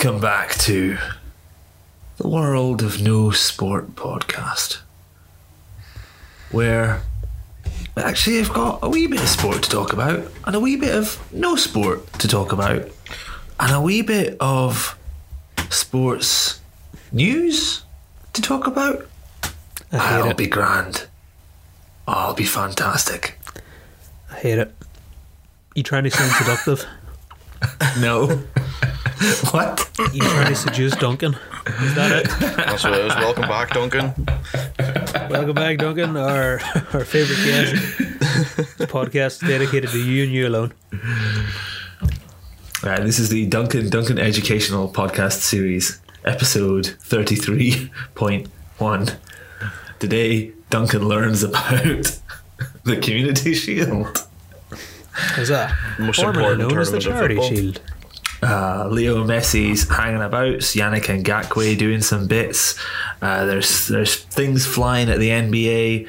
Welcome back to the World of No Sport podcast, where actually I've got a wee bit of sport to talk about, and a wee bit of no sport to talk about, and a wee bit of sports news to talk about. I'll it. be grand. I'll be fantastic. I hate it. You trying to sound seductive? No. what? You trying to seduce Duncan? Is that it? That's what it is. Welcome back, Duncan. Welcome back, Duncan. Our our favorite guest. This podcast dedicated to you and you alone. Right, this is the Duncan Duncan Educational Podcast Series, episode thirty-three point one. Today, Duncan learns about the Community Shield. Is that Most formerly important known as the tournament Charity. Shield? Uh, Leo Messi's hanging about. Yannick Ngakoue doing some bits. Uh, there's there's things flying at the NBA.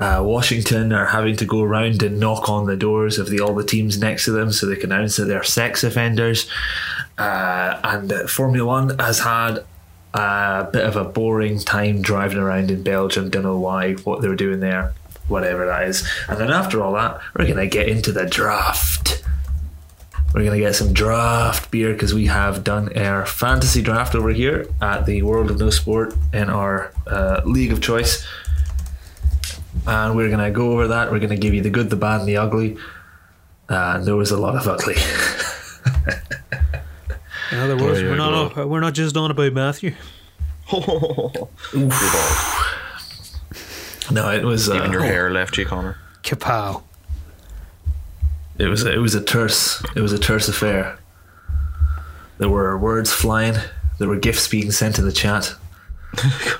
Uh, Washington are having to go around and knock on the doors of the all the teams next to them so they can announce that they're sex offenders. Uh, and Formula One has had a bit of a boring time driving around in Belgium. Don't know why, what they were doing there, whatever that is. And then after all that, we're gonna get into the draft. We're going to get some draft beer because we have done our fantasy draft over here at the World of No Sport in our uh, league of choice. And we're going to go over that. We're going to give you the good, the bad, and the ugly. And there was a lot of ugly. In other words, Oh, we're not go we're not just on about Matthew. No, it was Even your uh, hair left you, Connor. Kapow! It was it was a terse it was a terse affair. There were words flying. There were gifts being sent in the chat.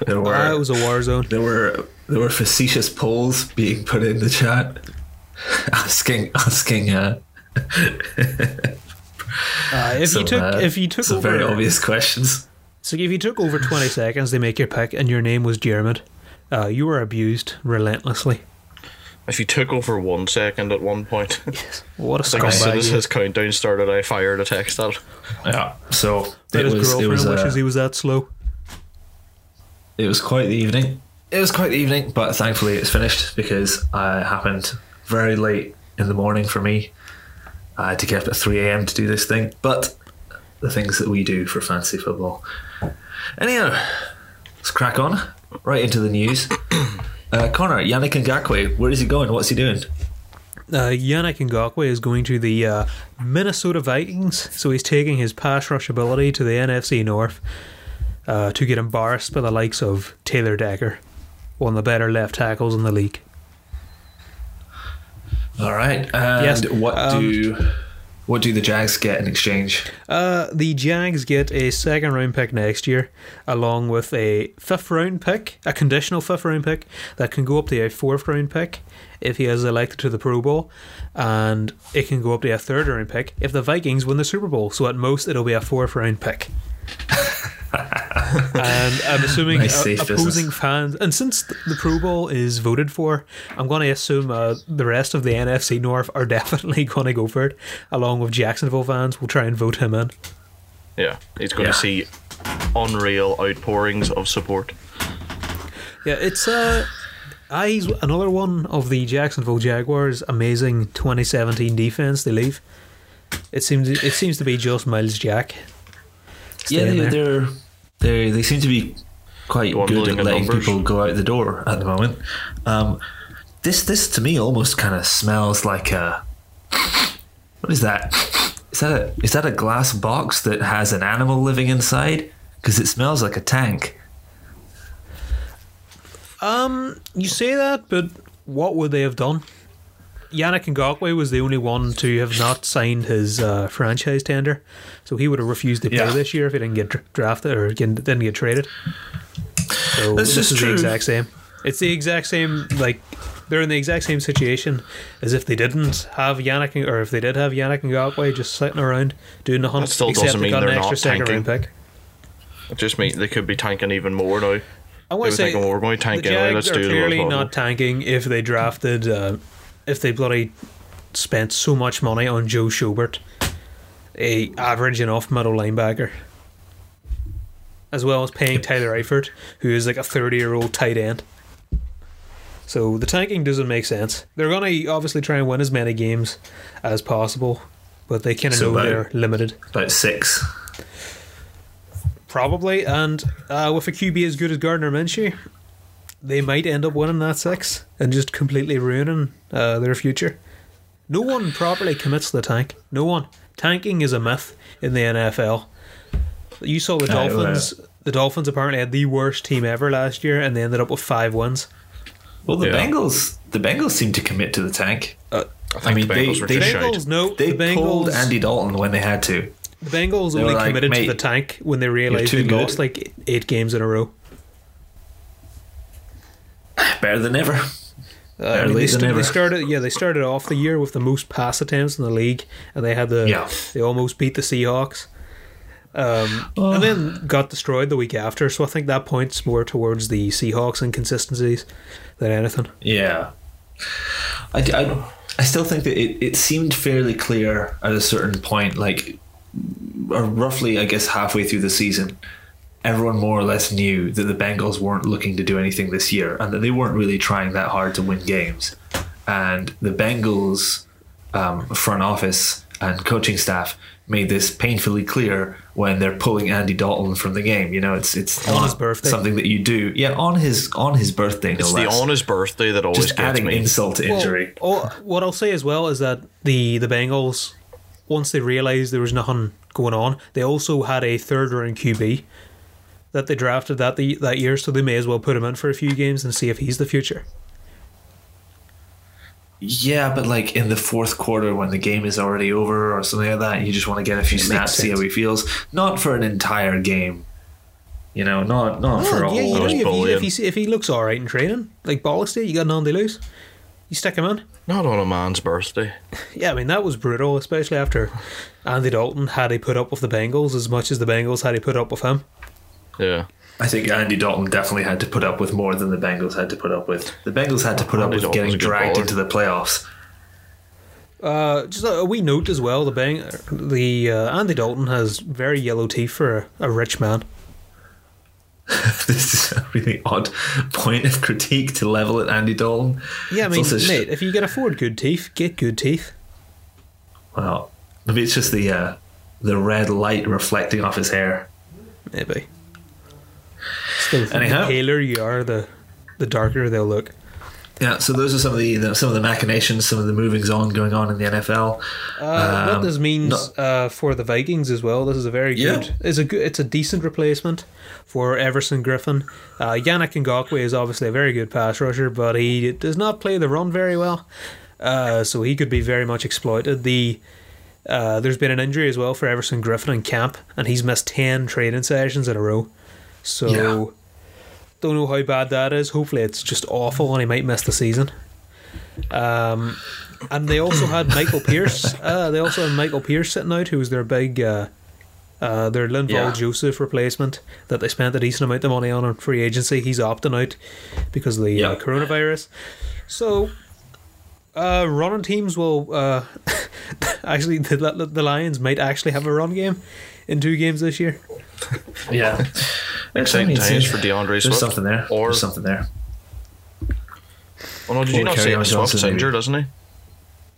There were Ah, it was a war zone. There were there were facetious polls being put in the chat, asking asking uh, Uh, if some, you took uh, if you took some over very obvious questions. so if you took over twenty seconds to make your pick and your name was Jermid, uh, you were abused relentlessly. If you took over one second at one point, What a like as soon scumbag! as his countdown started, I fired a text out. Yeah. So That it his was it girlfriend was wishes uh, he was that slow. it was quite the evening. It was quite the evening, but thankfully it's finished because I happened very late in the morning for me. I had to get up at three a.m. to do this thing, but the things that we do for fantasy football. Anyhow, let's crack on right into the news. Uh, Connor, Yannick Ngakoue, where is he going? What's he doing? Uh, Yannick Ngakoue is going to the uh, Minnesota Vikings, so he's taking his pass rush ability to the NFC North uh, to get embarrassed by the likes of Taylor Decker, one of the better left tackles in the league. All right. And Yes, what um, do what do the Jags get in exchange? Uh, the Jags get a second round pick next year, along with a fifth round pick, a conditional fifth round pick that can go up to a fourth round pick if he is elected to the Pro Bowl, and it can go up to a third round pick if the Vikings win the Super Bowl. So at most, it'll be a fourth round pick. and I'm assuming Nice, uh, opposing business. fans, and since the Pro Bowl is voted for, I'm going to assume uh, the rest of the NFC North are definitely going to go for it, along with Jacksonville fans. will try and vote him in. Yeah, he's going Yeah. to see unreal outpourings of support. Yeah, it's uh, ah, he's another one of the Jacksonville Jaguars' amazing 2017 defense. They leave. It seems it seems to be just Myles Jack. Yeah, they, there. they're they they seem to be quite good at letting numbers. people go out the door at the moment. Um, this this to me almost kind of smells like a what is that? Is that a is that a glass box that has an animal living inside? Because it smells like a tank. Um, you say that, but what would they have done? Yannick Ngakoue was the only one to have not signed his uh, franchise tender, so he would have refused to play Yeah. this year if he didn't get drafted or didn't get traded. So This this, is is the exact same. It's the exact same. Like they're in the exact same situation as if they didn't have Yannick, or if they did have Yannick Ngakwe just sitting around doing the hunt. That still doesn't mean they're not second tanking. round pick. It just means they could be tanking even more now. I want to say well, we're going to tank the anyway. Jags Let's are do clearly not tanking if they drafted, uh, if they bloody spent so much money on Joe Schobert, a average enough middle linebacker. as well as paying Tyler Eifert, who is like a 30 year old tight end. So the tanking doesn't make sense. They're going to obviously try and win as many games as possible, but they kind of So know about- they're limited. About six. Probably, and uh, with a QB as good as Gardner Minshew, they might end up winning that six and just completely ruining uh, their future. No one properly commits to the tank. No one. Tanking is a myth in the NFL. You saw the I Dolphins. The Dolphins apparently had the worst team ever last year, and they ended up with five wins. Well, the Yeah. Bengals, the Bengals seem to commit to the tank. I think I mean, the Bengals they- were they- just Bengals, no, They the pulled Andy Dalton when they had to. the Bengals They only like, committed to the tank when they realized too they good." lost like eight games in a row. Better than ever. Uh, I mean, they, st- they started, yeah, they started off the year with the most pass attempts in the league, and they had the, Yeah. they almost beat the Seahawks, um, Oh. and then got destroyed the week after. So I think that points more towards the Seahawks inconsistencies than anything. Yeah. I, I, I still think that it, it seemed fairly clear at a certain point, like or roughly, I guess, halfway through the season, everyone more or less knew that the Bengals weren't looking to do anything this year and that they weren't really trying that hard to win games. And the Bengals um, front office and coaching staff made this painfully clear when they're pulling Andy Dalton from the game. You know, it's it's On not his birthday. something that you do. Yeah, on his on his birthday. No It's the less on his birthday that always just gets adding me. insult to injury. Well, what I'll say as well is that the the Bengals, once they realised there was nothing going on, they also had a third round QB that they drafted that the, that year, so they may as well put him in for a few games and see if he's the future. yeah, but like in the fourth quarter when the game is already over or something like that, you just want to get a few makes snaps, see how sense. he feels. Not for an entire game. You know, not not for a Oh, yeah, you whole. know, was if he, bullying. if, he, if he looks all right in training, like bollocks to you, you got nothing to lose. You stick him in. Not on a man's birthday. Yeah, I mean that was brutal, especially after Andy Dalton had he put up with the Bengals as much as the Bengals had he put up with him. Yeah. I think Andy Dalton definitely had to put up with more than the Bengals had to put up with. The Bengals had to put up with Dalton getting dragged baller. into the playoffs. Uh, just a, a wee note as well: the bang, the uh, Andy Dalton has very yellow teeth for a, a rich man. this is a really odd point of critique to level at Andy Dalton. Yeah, I mean, also sh- mate, if you can afford good teeth, get good teeth. Well, maybe it's just the uh, the red light reflecting off his hair. Maybe. Still, Anyhow. the paler you are, the the darker they'll look. Yeah, so those are some of the, the some of the machinations, some of the movings on going on in the NFL. Uh, what Um, this means no- uh, for the Vikings as well. This is a very Yeah. good. It's a good. It's a decent replacement for Everson Griffen. Uh, Yannick Ngakoue is obviously a very good pass rusher, but he does not play the run very well. Uh, so he could be very much exploited. The uh, there's been an injury as well for Everson Griffen in camp, and he's missed ten training sessions in a row. So Yeah. don't know how bad that is. Hopefully, it's just awful, and he might miss the season. Um, and they also had Michael Pierce. Uh, they also had Michael Pierce sitting out, who was their big, uh, uh, their Linval Yeah. Joseph replacement that they spent a decent amount of money on in free agency. He's opting out because of the uh, Yeah. coronavirus. So, uh, running teams will uh, actually the, the Lions might actually have a run game in two games this year. Yeah, Exciting It's- times for DeAndre There's Swift. something there. Or, There's something there. oh no, did you or not say Kerryon Swift's Johnson, maybe. injured, doesn't he?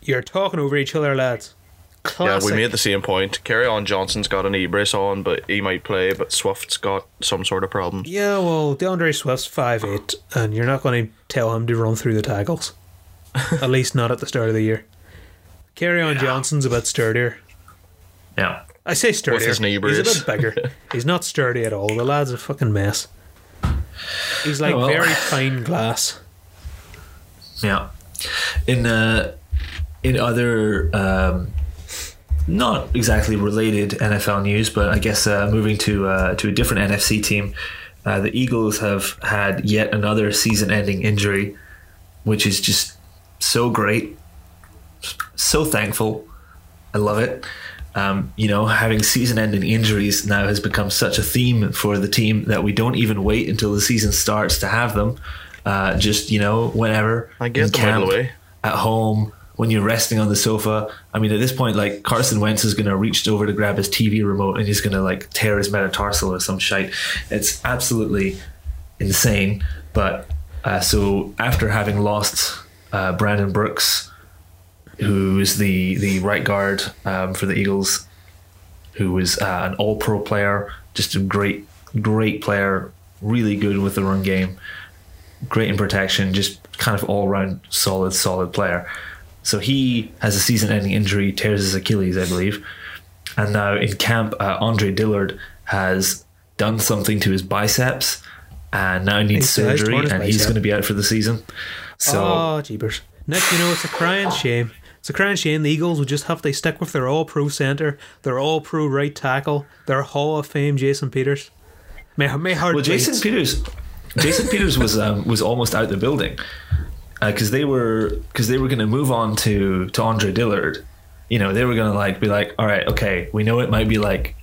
You're talking over each other, lads. Classic. Yeah, we made the same point. Kerryon Johnson's got an knee brace on, but he might play, but Swift's got some sort of problem. Yeah, well, DeAndre Swift's five eight, and you're not going to tell him to run through the tackles. at least not at the start of the year. Kerryon Johnson's a bit sturdier. Yeah, I say sturdier. his knee He's a bit bigger. He's not sturdy at all. The lad's a fucking mess. He's like Oh, well. very fine glass. yeah. In uh, in other um, not exactly related NFL news, but I guess uh, moving to uh, to a different NFC team, uh, the Eagles have had yet another season-ending injury, which is just so great, so thankful. I love it. Um, you know, having season-ending injuries now has become such a theme for the team that we don't even wait until the season starts to have them. Uh, just you know, whenever I them the way. at home, when you're resting on the sofa. I mean, at this point, like Carson Wentz is going to reach over to grab his TV remote and he's going to like tear his metatarsal or some shite. It's absolutely insane. But uh, so after having lost uh, Brandon Brooks, who is the the right guard um, for the Eagles, who was uh, an All Pro player, just a great great player, really good with the run game, great in protection, just kind of all round solid solid player. So he has a season ending injury, tears his Achilles, I believe. And now in camp, uh, Andre Dillard has done something to his biceps and now needs He's- surgery and he's going to be out for the season. So oh, jeepers. Nick, you know, it's a crying shame. A crying shame. The Eagles would just have to stick with their all pro centre, their all pro right tackle, their Hall of Fame Jason Peters. My, my heart well, Jason. Peters, Jason Peters was um, was almost out the building because they were because they were going to move on to to Andre Dillard. You know, they were going to like be like, all right, okay, we know it might be like,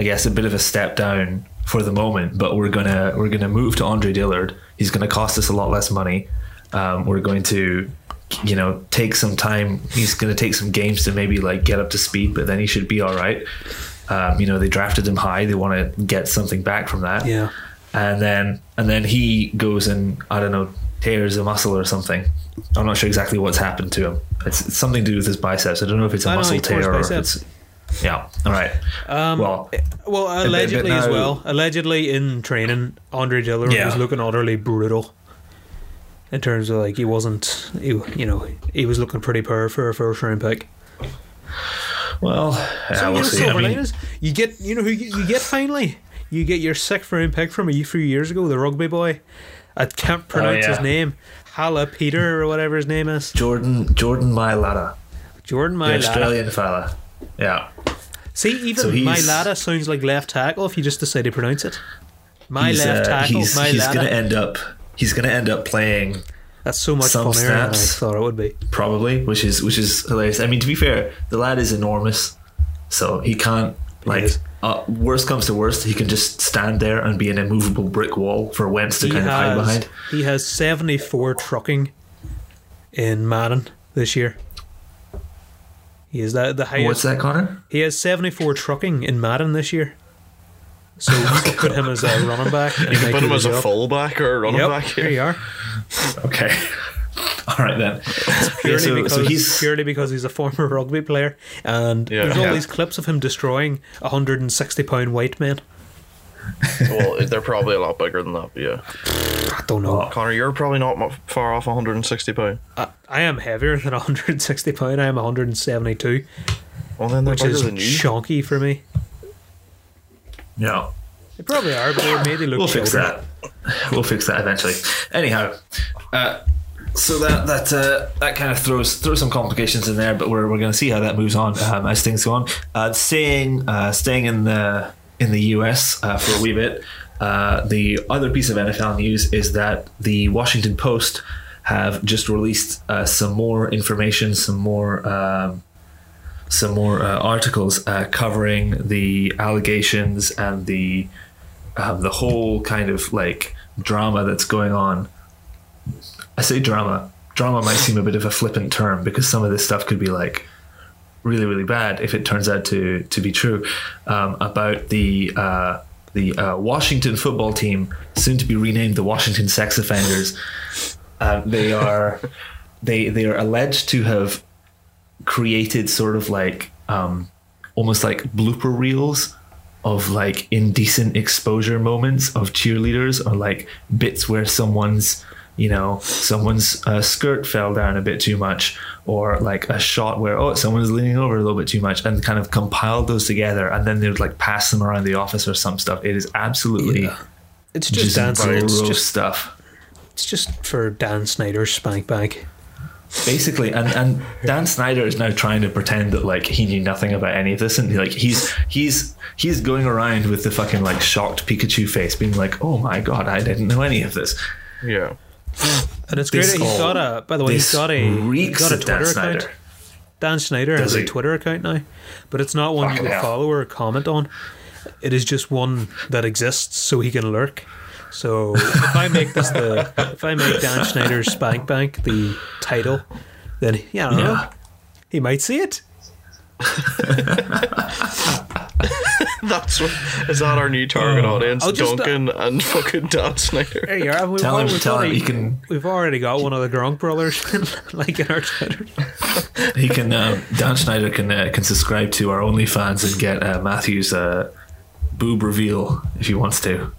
I guess, a bit of a step down for the moment, but we're gonna we're gonna move to Andre Dillard. He's going to cost us a lot less money. Um, we're going to you know take some time he's going to take some games to maybe like get up to speed but then he should be all right um, you know they drafted him high they want to get something back from that Yeah. and then and then he goes and I don't know tears a muscle or something. I'm not sure exactly what's happened to him. It's, it's something to do with his biceps. I don't know if it's a muscle he tore his tear or if it's yeah. All right. Um, well, Well, allegedly as now- well. Allegedly in training, Andre Dillard Yeah. was looking utterly brutal. In terms of like he wasn't, he, you know, he was looking pretty poor for a first round pick. well, So we'll see. I mean. You get, you know, who you, you get finally. You get your sixth round pick from a few years ago, the rugby boy. I can't pronounce Oh, yeah. his name. Hala Peter or whatever his name is. Jordan Jordan Mailata, Jordan the Mailata. Australian fella. Yeah. See, even So Mailata sounds like left tackle if you just decide to pronounce it. My left uh, tackle, he's, he's going to end up he's going to end up playing That's so much some than I snaps. thought it would be. probably, which is which is hilarious. I mean, to be fair, the lad is enormous, so he can't like. is. Uh, worst comes to worst, he can just stand there and be an immovable brick wall for Wentz to He kind of hide behind. he has 74 trucking in Madden this year. He is that the highest. What's that, Connor? He has 74 trucking in Madden this year. So you could put him as a running back. and You he can put him as a fullback or a running Yep, back. here you are. Okay. All right then. Purely, Yeah, so, because, so he's purely because he's a former rugby player. And Yeah. there's all Yeah. these clips of him destroying 160 pound white men. well, they're probably a lot bigger than that. But yeah, I don't know. Oh. Connor, you're probably not far off 160 pound. I, I am heavier than 160 pound. I am 172, Well, then they're which bigger is than you. chonky for me. Yeah. They probably are, but they they look We'll fix children. that. We'll fix that eventually. Anyhow, uh, so that that uh, that kind of throws throws some complications in there, but we're, we're going to see how that moves on um, as things go on. Uh, staying uh, staying in the in the US uh, for a wee bit. Uh, the other piece of NFL news is that the Washington Post have just released uh, some more information, some more. Um, some more uh, articles uh, covering the allegations and the um, the whole kind of like drama that's going on. I say drama. Drama might seem a bit of a flippant term because some of this stuff could be like really, really bad if it turns out to to be true. Um, about the uh, the uh, Washington football team, soon to be renamed the Washington Sex Offenders. Uh, they are they they are alleged to have created sort of like um, almost like blooper reels of like indecent exposure moments of cheerleaders or like bits where someone's you know someone's uh, skirt fell down a bit too much or like a shot where oh someone's leaning over a little bit too much and kind of compiled those together and then they would like pass them around the office or some stuff it is absolutely Yeah. It's just just dancing. It's just, stuff it's just for Dan Snyder's spank bank. Basically and and dan snyder is now trying to pretend that like he knew nothing about any of this and like he's he's he's going around with the fucking like shocked pikachu face being like oh my god i didn't know any of this Yeah. And it's great. This that He's all- got a. By the way, he's this got a. He's reeks got a of Dan Twitter Snyder. account. Dan Snyder Does has a? Twitter account now, but it's not one Fucking you can hell. follow or comment on. It is just one that exists so he can lurk. So if I make this the if I make Dan Snyder's Spank Bank the title, then yeah, I don't know. Yeah. He might see it. That's what, is that our new target audience? I'll just- Duncan and fucking Dan Snyder. There you are. We've, Tell him- we've tell him already, he can- We've already got one of the Gronk brothers, like in our Twitter. He can uh, Dan Snyder can uh, can subscribe to our OnlyFans and get uh, Matthew's uh, boob reveal if he wants to.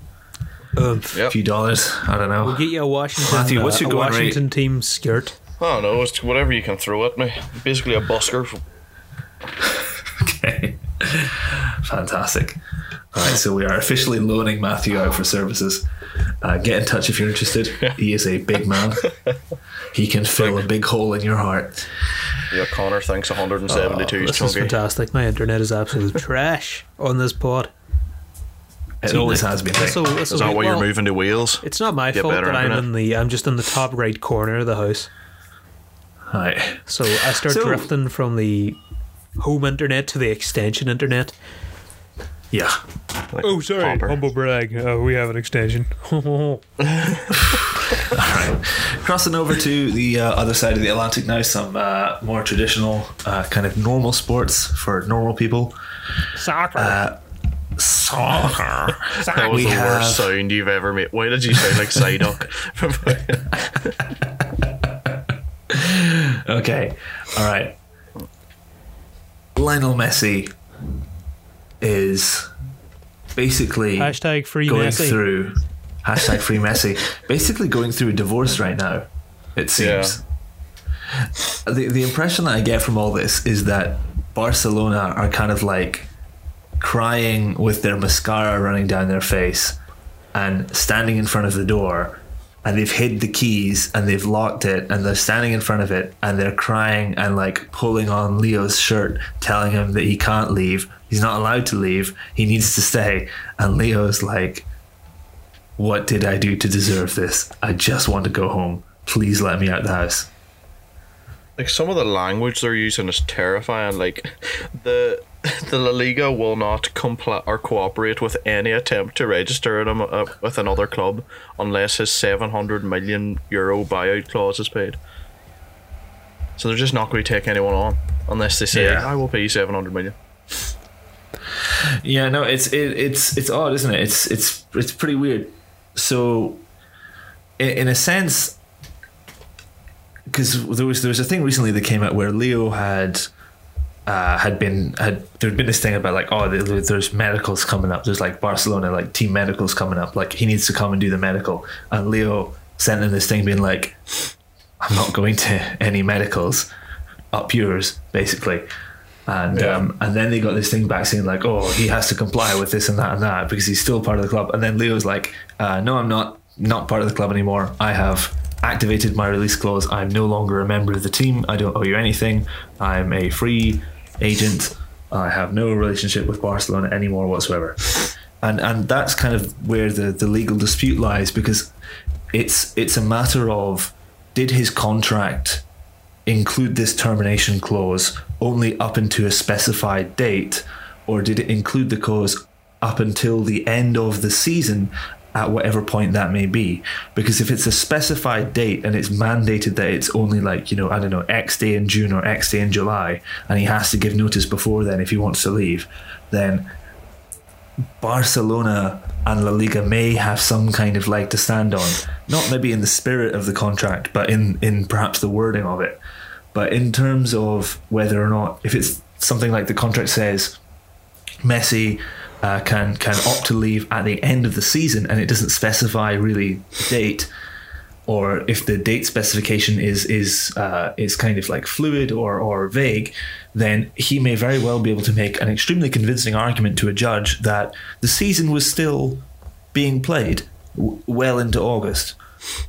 Um, A Yep. few dollars, I don't know. We'll get you a Washington, Matthew, what's uh, your a going rate? Washington team skirt. I don't know. It's whatever you can throw at me. Basically a busker. Okay. Fantastic. All right, so we are officially loaning Matthew out for services. Uh, get in touch if you're interested. He is a big man. He can fill a big hole in your heart. Yeah, Connor thinks 172 is This is fantastic. My internet is absolute trash on this pod. It always has been. This'll- this'll Is that be- why well, you're moving to Wales? It's not my Get fault better that I'm internet. in the. I'm just in the top right corner of the house. All right. So I start So- drifting from the home internet to the extension internet. Yeah. Like Oh, sorry, Hopper. humble brag. Uh, we have an extension. All right. Crossing over to the uh, other side of the Atlantic now, some uh, more traditional, uh, kind of normal sports for normal people. Soccer. Soccer. That was we the have- worst sound you've ever made. Why did you sound like Psyduck? Okay. All right. Lionel Messi is basically Hashtag free going Messi. through hashtag free Messi. Basically going through a divorce right now. It seems. The the impression that I get from all this is that Barcelona are kind of like crying with their mascara running down their face and standing in front of the door and they've hid the keys and they've locked it and they're standing in front of it and they're crying and like pulling on Leo's shirt telling him that he can't leave he's not allowed to leave he needs to stay. And Leo's like what did I do to deserve this? I just want to go home. Please let me out the house like some of the language they're using is terrifying. Like the the La Liga will not comply or cooperate with any attempt to register him uh, with another club unless his 700 million euro buyout clause is paid. So they're just not going to take anyone on unless they say, Yeah. "I will pay you 700 million." Yeah, no, it's it, it's it's odd, isn't it? It's it's it's pretty weird. So, in, in a sense, because there was there was a thing recently that came out where Leo had uh, had been had there'd been this thing about like oh there- there's medicals coming up. There's like Barcelona like team medicals coming up. Like he needs to come and do the medical, and Leo sent him this thing being like, I'm not going to any medicals, up yours, basically. And Yeah. um, and then they got this thing back saying like, oh, he has to comply with this and that and that because he's still part of the club. And then Leo's like, uh, no, I'm not not part of the club anymore. I have activated my release clause. I'm no longer a member of the team. I don't owe you anything. I'm a free agent. I have no relationship with Barcelona anymore whatsoever. And and that's kind of where the, the legal dispute lies because it's it's a matter of did his contract include this termination clause only up until a specified date, or did it include the clause up until the end of the season at whatever point that may be? Because if it's a specified date and it's mandated that it's only like, you know, I don't know, X day in June or X day in July, and he has to give notice before then if he wants to leave, then Barcelona and La Liga may have some kind of leg to stand on. Not maybe in the spirit of the contract, but in, in perhaps the wording of it. But in terms of whether or not, if it's something like the contract says, Messi uh, can can opt to leave at the end of the season, and it doesn't specify really the date, or if the date specification is is uh, is kind of like fluid or or vague, then he may very well be able to make an extremely convincing argument to a judge that the season was still being played w- well into August,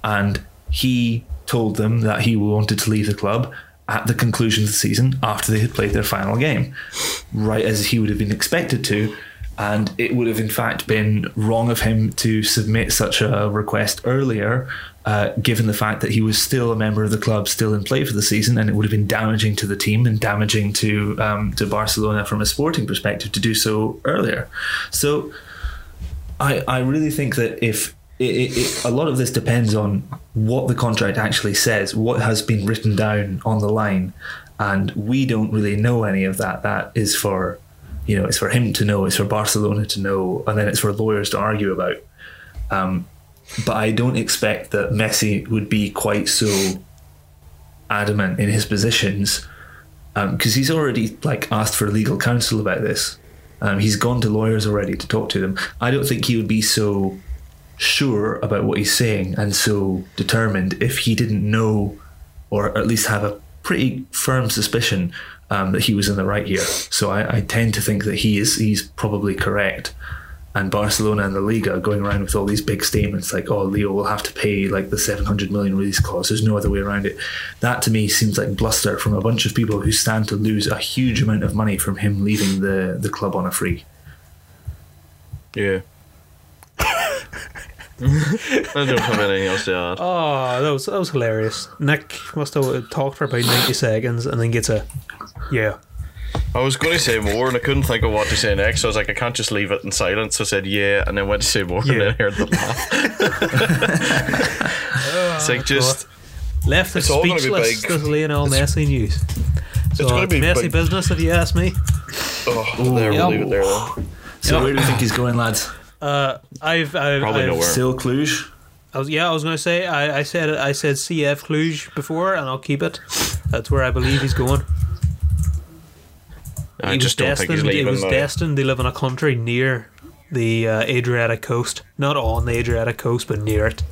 and he told them that he wanted to leave the club at the conclusion of the season after they had played their final game, right as he would have been expected to. And it would have, in fact, been wrong of him to submit such a request earlier, uh, given the fact that he was still a member of the club, still in play for the season, and it would have been damaging to the team and damaging to um, to Barcelona from a sporting perspective to do so earlier. So, I I really think that if it, it, it, a lot of this depends on what the contract actually says, what has been written down on the line, and we don't really know any of that. That is for, you know, it's for him to know, it's for Barcelona to know, and then it's for lawyers to argue about. Um, but I don't expect that Messi would be quite so adamant in his positions because he's already like asked for legal counsel about this. Um, he's gone to lawyers already to talk to them. I don't think he would be so sure about what he's saying and so determined if he didn't know or at least have a pretty firm suspicion um, that he was in the right here. So I, I tend to think that he is he's probably correct. And Barcelona and the Liga going around with all these big statements like, "Oh, Leo will have to pay like the 700 million release clause." There's no other way around it. That to me seems like bluster from a bunch of people who stand to lose a huge amount of money from him leaving the the club on a free. Yeah. I don't have anything else to add. Oh, that was that was hilarious. Nick must have talked for about ninety seconds and then gets a yeah. I was going to say more and I couldn't think of what to say next. So I was like, I can't just leave it in silence. So I said, yeah, and then went to say more Yeah. and then heard the laugh. it's like ah, just. Uh, left us It's all gonna be speechless. big. This Lionel Messi news. So gonna it's be Messi big. business, if you ask me. Oh, there, yeah. we'll leave it there then. So Yeah. where do you think he's going, lads? Uh, I've, I've, Probably I've nowhere. Still Cluj. I was, yeah, I was going to say I, I said I said CF Cluj before, and I'll keep it. That's where I believe he's going. I he just was don't think he's destined. He was now. destined to live in a country near the uh, Adriatic coast, not on the Adriatic coast, but near it.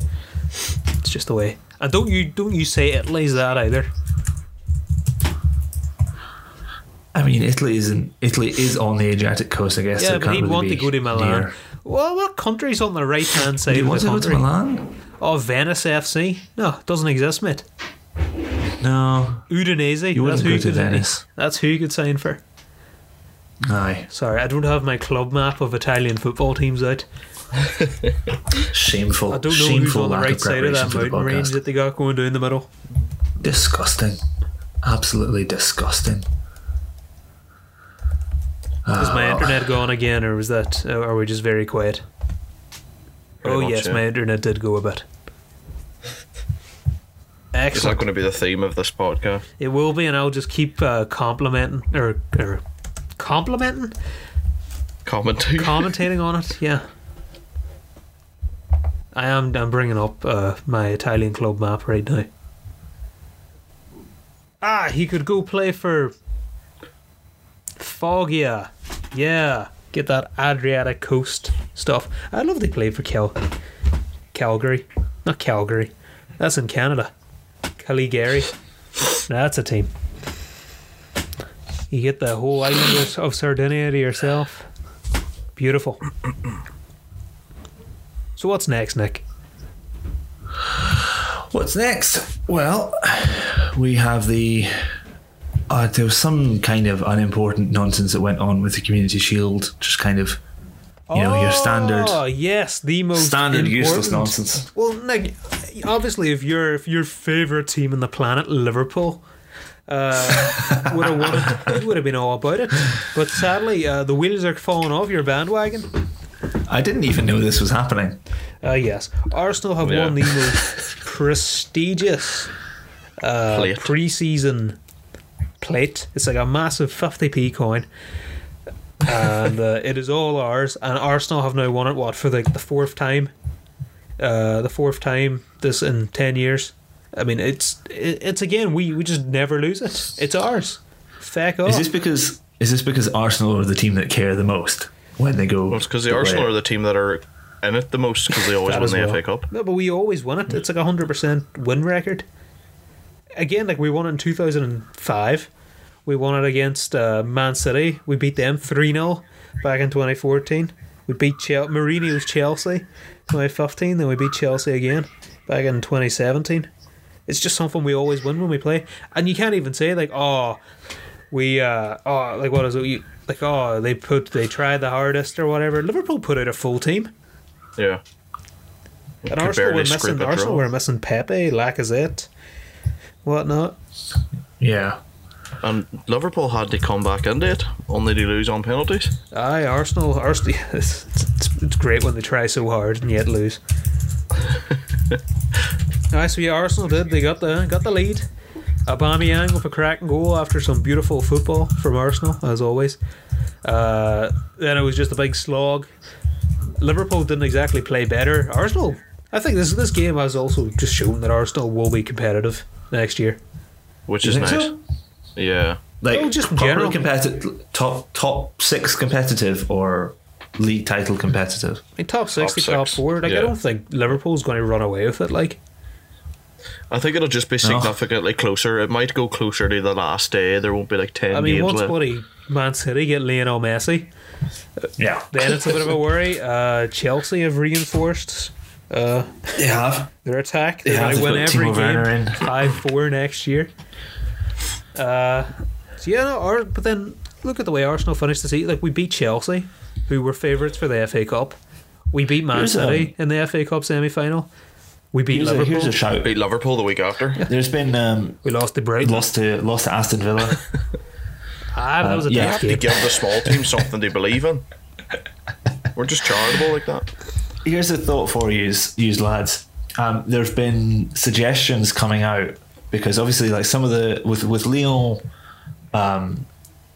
It's just the way. And don't you don't you say Italy's that either? I mean, Italy isn't. Italy is on the Adriatic coast, I guess. so yeah, it but can't he'd really want to go to Milan. near. Well, what country's on the right hand side Do you of want the to go to country? Milan? Oh, Venice FC. No, it doesn't exist, mate. No. Udinese. You that's wouldn't who go to Venice. That's who you could sign for. Aye. Sorry, I don't have my club map of Italian football teams out. Shameful. I don't know Shameful who's on the lack right side of that preparation for the mountain range that they got going down the middle. Disgusting. Absolutely disgusting. Is Ah, my internet gone again, or was that? Or are we just very quiet? Pretty oh yes, yeah. my internet did go a bit. Is that going to be the theme of this podcast? It will be, and I'll just keep uh, complimenting or, or complimenting, Commenting. commentating on it. Yeah, I am. I'm bringing up uh, my Italian club map right now. Ah, he could go play for Foggia. Yeah, get that Adriatic coast stuff. I'd love they played for Cal- Calgary, not Calgary. That's in Canada. Caligari. That's a team. You get the whole island of Sardinia to yourself. Beautiful. So what's next, Nick? What's next? Well, we have the. Uh, there was some kind of unimportant nonsense that went on with the Community Shield, just kind of, you know, your standard, Oh yes, the most standard useless nonsense. Well, Nick, obviously, if your if your favorite team in the planet, Liverpool, uh, would have wanted, it would have been all about it. But sadly, uh, the wheels are falling off your bandwagon. I didn't even know this was happening. Uh, yes, Arsenal have Yeah. won the most prestigious uh, pre-season plate. It's like a massive 50p coin. And uh, it is all ours. And Arsenal have now won it, what, for like the fourth time? Uh, the fourth time this in 10 years. I mean, it's it's again, we, we just never lose it. It's ours. Feck off. Is this because is this because Arsenal are the team that care the most when they go? Well, it's because the away? Arsenal are the team that are in it the most because they always win the well. FA Cup. No, but we always win it. It's like a hundred percent win record. Again, like we won it in two thousand and five. We won it against uh, Man City. We beat them three 0 back in twenty fourteen. We beat Chel- Mourinho's Chelsea twenty fifteen. Then we beat Chelsea again back in twenty seventeen. It's just something we always win when we play, and you can't even say like, oh, we, uh, oh, like what is it? You, like, oh, they put, they tried the hardest or whatever. Liverpool put out a full team. Yeah. And Could Arsenal were barely missing. scrape a Arsenal draw. were missing Pepe, Lacazette, whatnot. Yeah, And Liverpool had to come back into it, only to lose on penalties. Aye, Arsenal. Arsenal. It's, it's, it's great when they try so hard and yet lose. Aye, so yeah, Arsenal did. They got the got the lead, Aubameyang with a cracking goal after some beautiful football from Arsenal, as always. Uh, then it was just a big slog. Liverpool didn't exactly play better. Arsenal, I think this this game has also just shown that Arsenal will be competitive next year. which You is nice. so? Yeah. Like Oh, just in general. competitive, top top six competitive or league title competitive. I mean, top six Top to top six, four. Like I don't think Liverpool's going to run away with it. Like I think it'll just be significantly closer. It might go closer to the last day. There won't be like ten I mean, games once left. bloody Man City get Lionel Messi, Yeah, then it's a bit of a worry. Uh, Chelsea have reinforced uh, they have. their attack. They They're have. going to win every Timo Werner game in. five four next year. Uh, so yeah, no, Ar- but then look at the way Arsenal finished the season. Like we beat Chelsea, who were favourites for the FA Cup. We beat Man Here's a- City in the FA Cup semi final. We beat Here's a, Liverpool. here's a shout. Beat Liverpool the week after. There's been um, we lost to Brighton. lost to lost to Aston Villa. Ah, that was a yeah. You tough have to game. give the small team something to believe in. We're just charitable like that. Here's a thought for you, you lads. Um, there's been suggestions coming out because obviously, like some of the with with Lyon um,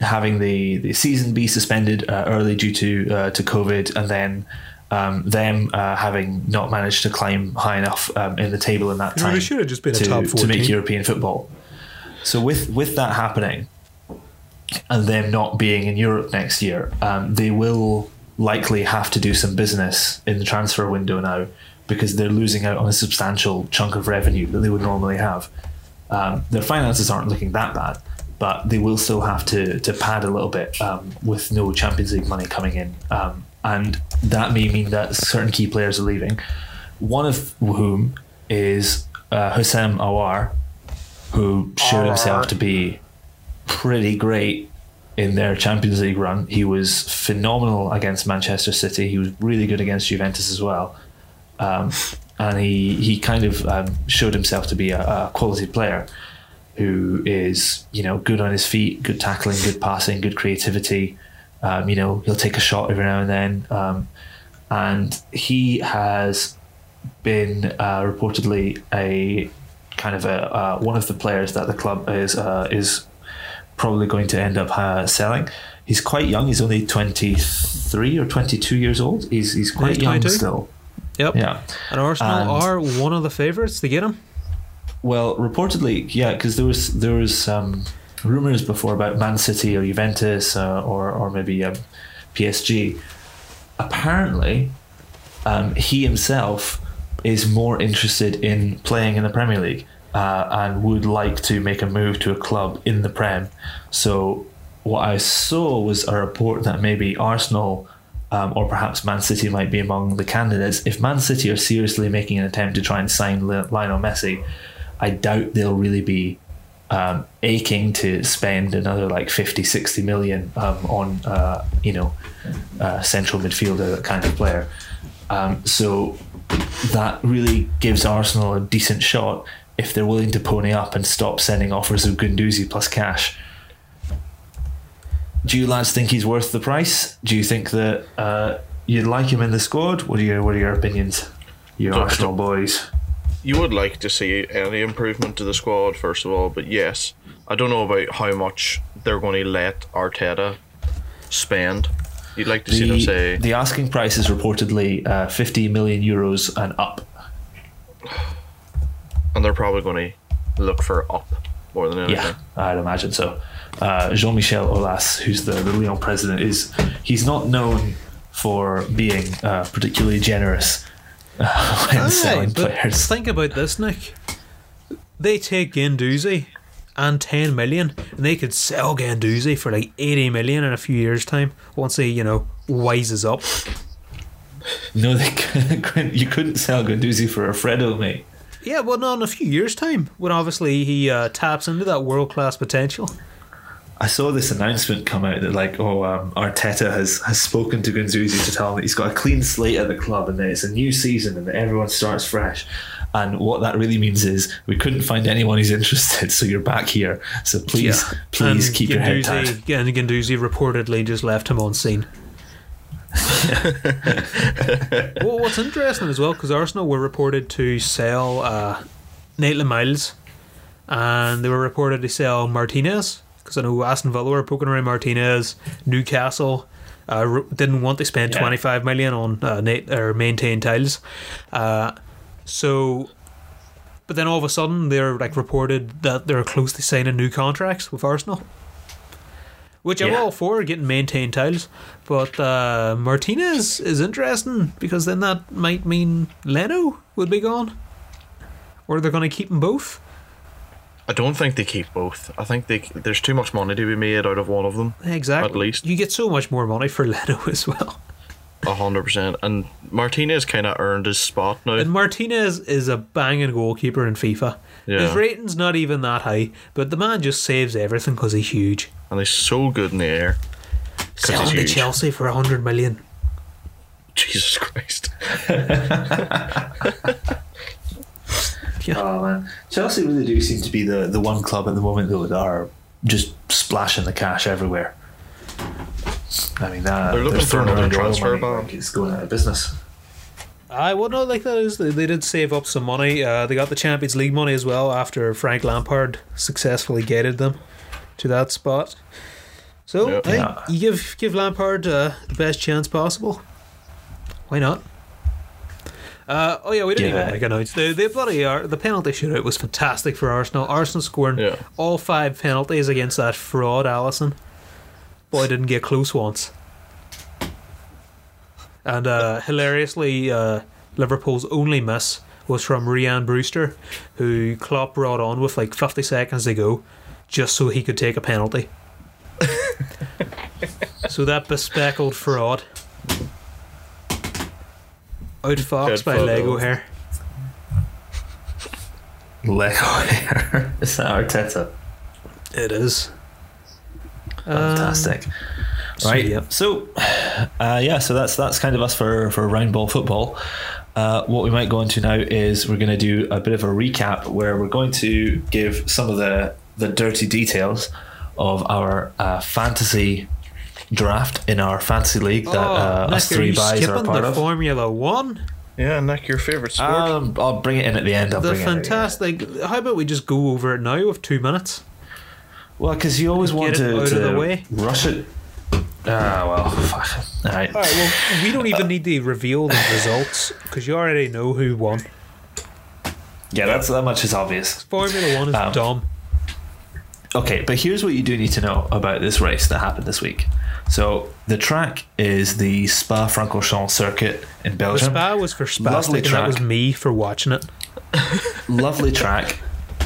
having the, the season be suspended uh, early due to uh, to COVID, and then um, them uh, having not managed to climb high enough um, in the table in that time they should have just been a to, top to make. European football. So with with that happening, and them not being in Europe next year, um, they will likely have to do some business in the transfer window now because they're losing out on a substantial chunk of revenue that they would normally have. Um, their finances aren't looking that bad, but they will still have to to pad a little bit um, with no Champions League money coming in, um, and that may mean that certain key players are leaving. One of whom is uh, Houssem Aouar, who showed himself to be pretty great in their Champions League run. He was phenomenal against Manchester City. He was really good against Juventus as well. Um, and he, he kind of um, showed himself to be a, a quality player who is, you know, good on his feet, good tackling, good passing, good creativity. Um, you know, he'll take a shot every now and then. Um, and he has been uh, reportedly a kind of a uh, one of the players that the club is uh, is probably going to end up uh, selling. He's quite young. He's only twenty three or twenty two years old. He's he's quite young 22. still. Yep. Yeah. And Arsenal And- are one of the favourites to get him. Well, reportedly, yeah, because there was there was um, rumors before about Man City or Juventus uh, or or maybe um, PSG. Apparently, um, he himself is more interested in playing in the Premier League uh, and would like to make a move to a club in the Prem. So, what I saw was a report that maybe Arsenal. Um, or perhaps Man City might be among the candidates. If Man City are seriously making an attempt to try and sign Lionel Messi, I doubt they'll really be um, aching to spend another like 50, 60 million um, on, uh, you know, uh, central midfielder, that kind of player. Um, so that really gives Arsenal a decent shot if they're willing to pony up and stop sending offers of Guendouzi plus cash. Do you lads think he's worth the price? Do you think that uh, you'd like him in the squad? What are your What are your opinions, you Look, Arsenal boys? You would like to see any improvement to the squad, first of all, but yes, I don't know about how much they're going to let Arteta spend. You'd like to see them The, say, the asking price is reportedly uh, 50 million euros and up. and they're probably going to look for up more than anything. Yeah, I'd imagine so. Uh, Jean Michel Aulas, who's the, the Lyon president, is he's not known for being uh, particularly generous uh, when selling Aye, but players. think about this, Nick. They take Guendouzi and 10 million, and they could sell Guendouzi for like 80 million in a few years' time once he, you know, wises up. No, they couldn't, you couldn't sell Guendouzi for a Freddo, mate. Yeah, well, no, in a few years' time, when obviously he uh, taps into that world class potential. I saw this announcement come out that like, oh, um, Arteta has has spoken to Guendouzi to tell him that he's got a clean slate at the club and that it's a new season and that everyone starts fresh. And what that really means is we couldn't find anyone who's interested, so you're back here. So please, please And keep your head Guendouzi- down. And Guendouzi reportedly just left him on scene. well, what's interesting as well, because Arsenal were reported to sell uh, Maitland-Niles and they were reported to sell Martinez because I know Aston Villa were poking around Martinez. Newcastle uh, didn't want to spend Yeah. 25 million on uh, or Maitland-Niles, uh, so. But then all of a sudden, they're like reported that they're close to signing new contracts with Arsenal, which I'm Yeah. all for getting Maitland-Niles. But uh, Martinez is interesting because then that might mean Leno would be gone, or they're going to keep them both. I don't think they keep both. I think they there's too much money to be made out of one of them. Exactly. At least. you get so much more money for Leno as well. A hundred percent. And Martinez kind of earned his spot now. And Martinez is a banging goalkeeper in FIFA. Yeah. His rating's not even that high, but the man just saves everything because he's huge. and he's so good in the air. Selling to huge. Chelsea for a hundred million. Jesus Christ. Oh man, Chelsea really do seem to be the, the one club at the moment though that are just splashing the cash everywhere. I mean, that, They're looking for another transfer money ban. like It's going out of business. I would not like that is they, they did save up some money. Uh, they got the Champions League money as well after Frank Lampard successfully guided them to that spot. So Yep. hey, Yeah. you give give Lampard uh, the best chance possible. Why not? Uh, oh yeah, we didn't Yeah. even like announce the the bloody uh, the penalty shootout was fantastic for Arsenal. Arsenal scoring Yeah. all five penalties against that fraud Alisson. Boy didn't get close once. And uh, hilariously, uh, Liverpool's only miss was from Rian Brewster, who Klopp brought on with like 50 seconds to go, just so he could take a penalty. so that bespeckled fraud. Outfoxed Good by photo. Lego hair. Lego hair. Is that Arteta? It is. Um, Fantastic. so, right. yeah. So, uh, yeah. So that's that's kind of us for for round ball football. Uh, what we might go into now is we're going to do a bit of a recap where we're going to give some of the the dirty details of our uh, fantasy draft in our fantasy league that uh, Nick, us are three you buys are a skipping part the of. Formula One? Yeah, Nick, your favourite sport. Um, I'll bring it in at the end. I'll The bring it in at the end. fantastic. How about we just go over it now with two minutes? Well, because you always want it to, out of to the way. rush it. Ah, well, fuck. All right. All right. Well, we don't even need to reveal the results because you already know who won. Yeah, that's that much is obvious. Formula One is Um, dumb. Okay, but here's what you do need to know about this race that happened this week. So the track is the Spa-Francorchamps circuit in Belgium. The spa was for Lovely spastic, and that was me for watching it. Lovely track.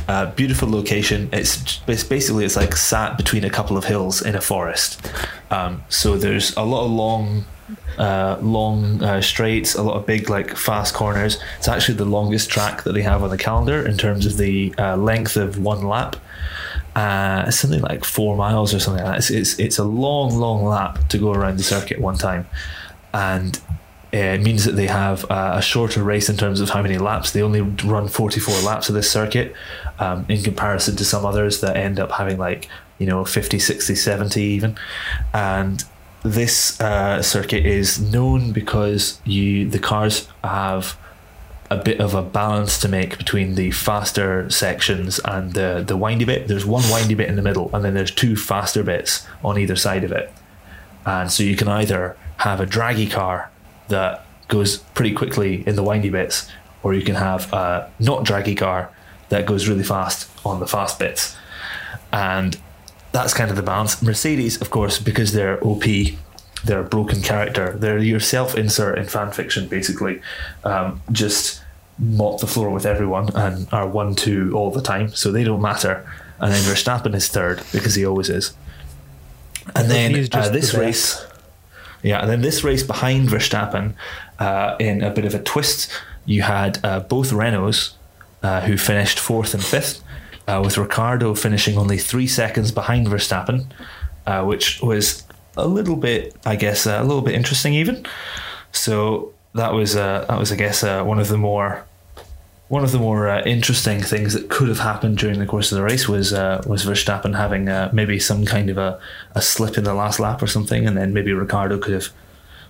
Uh, beautiful location. It's, it's basically it's like sat between a couple of hills in a forest. Um, so there's a lot of long, uh, long uh, straights, a lot of big like fast corners. It's actually the longest track that they have on the calendar in terms of the uh, length of one lap. Uh, something like four miles or something like that. It's, it's it's a long, long lap to go around the circuit one time, and it means that they have uh, a shorter race in terms of how many laps. They only run 44 laps of this circuit um, in comparison to some others that end up having like, you know, 50, 60, 70 even. And this uh, circuit is known because you the cars have a bit of a balance to make between the faster sections and the, the windy bit. There's one windy bit in the middle, and then there's two faster bits on either side of it. And so you can either have a draggy car that goes pretty quickly in the windy bits, or you can have a not draggy car that goes really fast on the fast bits. And that's kind of the balance. Mercedes, of course, because they're OP, they're a broken character. They're your self insert in fan fiction, basically. Um, just mop the floor with everyone and are 1 2 all the time, so they don't matter. And then Verstappen is third because he always is. And then uh, this the race. Yeah, and then this race behind Verstappen, uh, in a bit of a twist, you had uh, both Renaults uh, who finished fourth and fifth, uh, with Ricciardo finishing only three seconds behind Verstappen, uh, which was a little bit, I guess, uh, a little bit interesting even. So that was, uh, that was, I guess, uh, one of the more one of the more uh, interesting things that could have happened during the course of the race was uh, was Verstappen having uh, maybe some kind of a, a slip in the last lap or something, and then maybe Ricciardo could have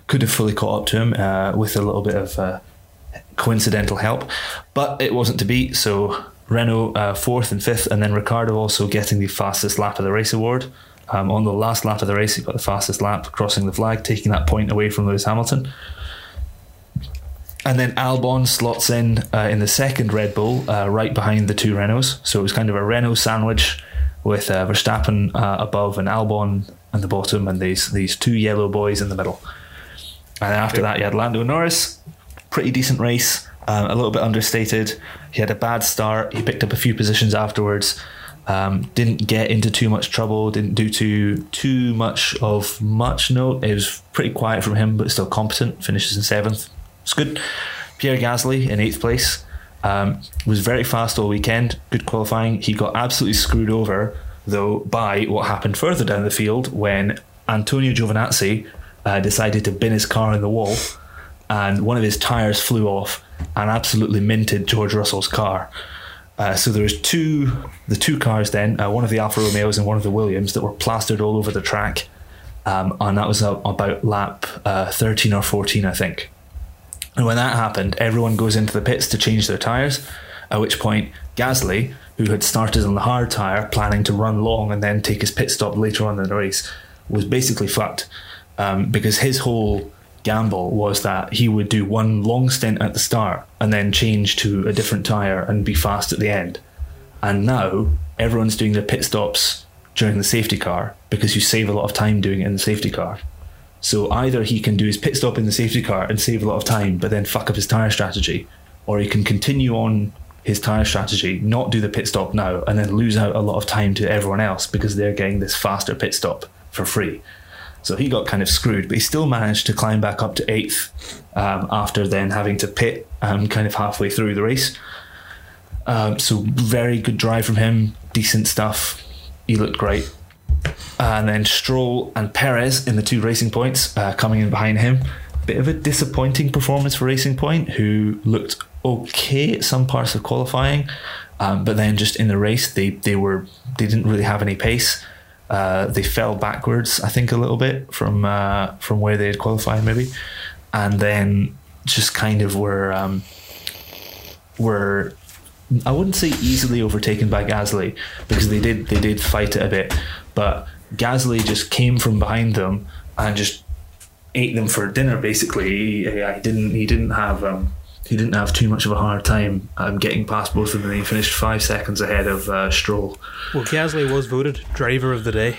could have fully caught up to him uh, with a little bit of uh, coincidental help, but it wasn't to be. So Renault uh, fourth and fifth, and then Ricciardo also getting the fastest lap of the race award. Um, on the last lap of the race, he got the fastest lap, crossing the flag, taking that point away from Lewis Hamilton. And then Albon slots in uh, in the second Red Bull, uh, right behind the two Renaults. So it was kind of a Renault sandwich with uh, Verstappen uh, above and Albon at the bottom, and these these two yellow boys in the middle. And then after that, you had Lando Norris, pretty decent race, um, a little bit understated. He had a bad start. He picked up a few positions afterwards. Um, didn't get into too much trouble. Didn't do too too much of much note. It was pretty quiet from him, but still competent. Finishes in seventh. It's good. Pierre Gasly in eighth place. Um, was very fast all weekend. Good qualifying. He got absolutely screwed over though by what happened further down the field when Antonio Giovinazzi uh, decided to bin his car in the wall, and one of his tires flew off and absolutely minted George Russell's car. Uh, so there was two, the two cars then, uh, one of the Alfa Romeos and one of the Williams that were plastered all over the track, um, and that was about lap uh, 13 or 14, I think. And when that happened, everyone goes into the pits to change their tyres. At which point, Gasly, who had started on the hard tyre, planning to run long and then take his pit stop later on in the race, was basically fucked um, because his whole gamble was that he would do one long stint at the start and then change to a different tyre and be fast at the end. And now everyone's doing their pit stops during the safety car because you save a lot of time doing it in the safety car. So either he can do his pit stop in the safety car and save a lot of time, but then fuck up his tyre strategy, or he can continue on his tyre strategy, not do the pit stop now, and then lose out a lot of time to everyone else because they're getting this faster pit stop for free. So he got kind of screwed, but he still managed to climb back up to eighth um, after then having to pit um, kind of halfway through the race. Um, so very good drive from him, decent stuff. He looked great. And then Stroll and Perez in the two racing points uh, coming in behind him. Bit of a disappointing performance for Racing Point, who looked okay at some parts of qualifying, um, but then just in the race they they were they didn't really have any pace. Uh, they fell backwards, I think, a little bit from uh, from where they had qualified, maybe, and then just kind of were um, were I wouldn't say easily overtaken by Gasly because they did they did fight it a bit, but Gasly just came from behind them and just ate them for dinner. Basically, he, he didn't he didn't have um, he didn't have too much of a hard time um, getting past both of them. He finished five seconds ahead of uh, Stroll. Well, Gasly was voted driver of the day.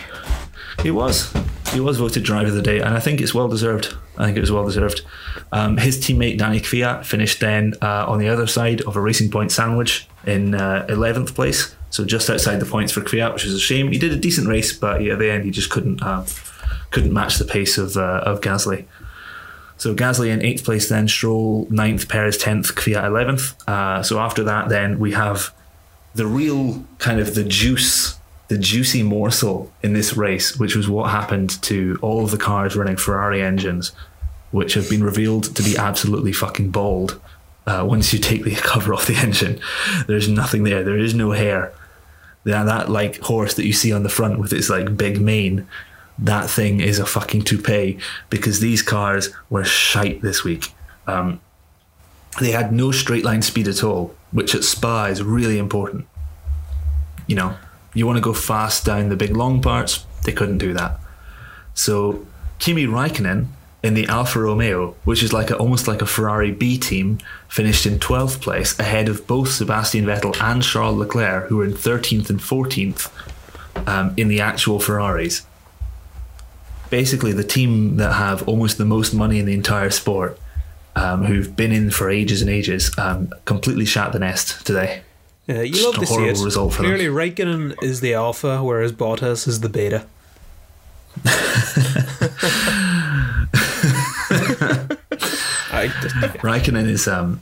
He was. He was voted driver of the day, and I think it's well deserved. I think it was well deserved. Um, his teammate Danny Kvyat finished then uh, on the other side of a Racing Point sandwich in uh, eleventh place, so just outside the points for Kvyat, which is a shame. He did a decent race, but yeah, at the end he just couldn't uh, couldn't match the pace of uh, of Gasly. So Gasly in eighth place, then Stroll ninth, Perez tenth, Kvyat eleventh. So after that, then we have the real kind of the juice, the juicy morsel in this race, which was what happened to all of the cars running Ferrari engines, which have been revealed to be absolutely fucking bald. Uh, once you take the cover off the engine, there's nothing there. There is no hair. That, that like horse that you see on the front with its like big mane that thing is a fucking toupee because these cars were shite this week. Um, they had no straight line speed at all, which at Spa is really important. You know, you want to go fast down the big long parts, they couldn't do that. So Kimi Raikkonen in the Alfa Romeo, which is like a, almost like a Ferrari B team, finished in 12th place ahead of both Sebastian Vettel and Charles Leclerc, who were in 13th and 14th um, in the actual Ferraris basically the team that have almost the most money in the entire sport, um, who've been in for ages and ages, um, completely shat the nest today. Yeah, you love Just a to see it. result for them. Clearly, Raikkonen is the alpha, whereas Bottas is the beta. I, Raikkonen is um,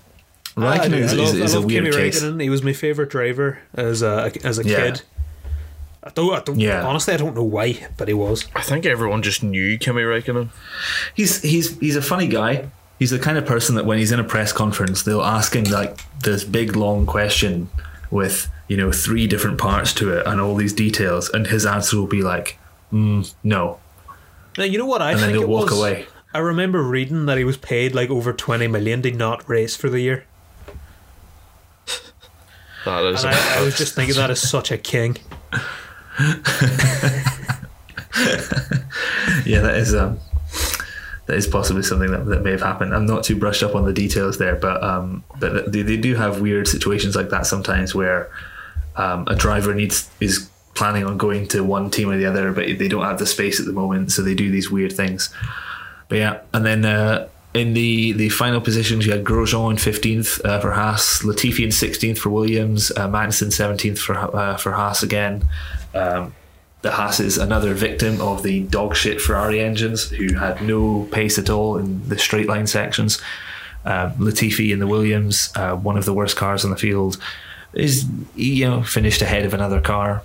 Raikkonen do. is, I love, is, is I a love weird Kimi case. Raikkonen. He was my favorite driver as a as a Yeah. kid. I don't, I don't Yeah. honestly, I don't know why, but he was. I think everyone just knew Kimi Räikkönen. He's he's he's a funny guy. He's the kind of person that when he's in a press conference, they'll ask him like this big long question with you know three different parts to it and all these details, and his answer will be like, mm, "No," Now you know what I and then think he'll it walk was. away. I remember reading that he was paid like over twenty million to not race for the year. That is. And I, I was just thinking that is such a king. yeah, that is um, that is possibly something that, that may have happened. I'm not too brushed up on the details there, but um, but they, they do have weird situations like that sometimes where um, a driver needs is planning on going to one team or the other, but they don't have the space at the moment, so they do these weird things. But yeah, and then uh, in the, the final positions, you had Grosjean in fifteenth uh, for Haas, Latifi in sixteenth for Williams, uh, Magnussen seventeenth for uh, for Haas again. Um, the Haas is another victim of the dogshit Ferrari engines, who had no pace at all in the straight line sections. Uh, Latifi in the Williams, uh, one of the worst cars on the field, is you know finished ahead of another car.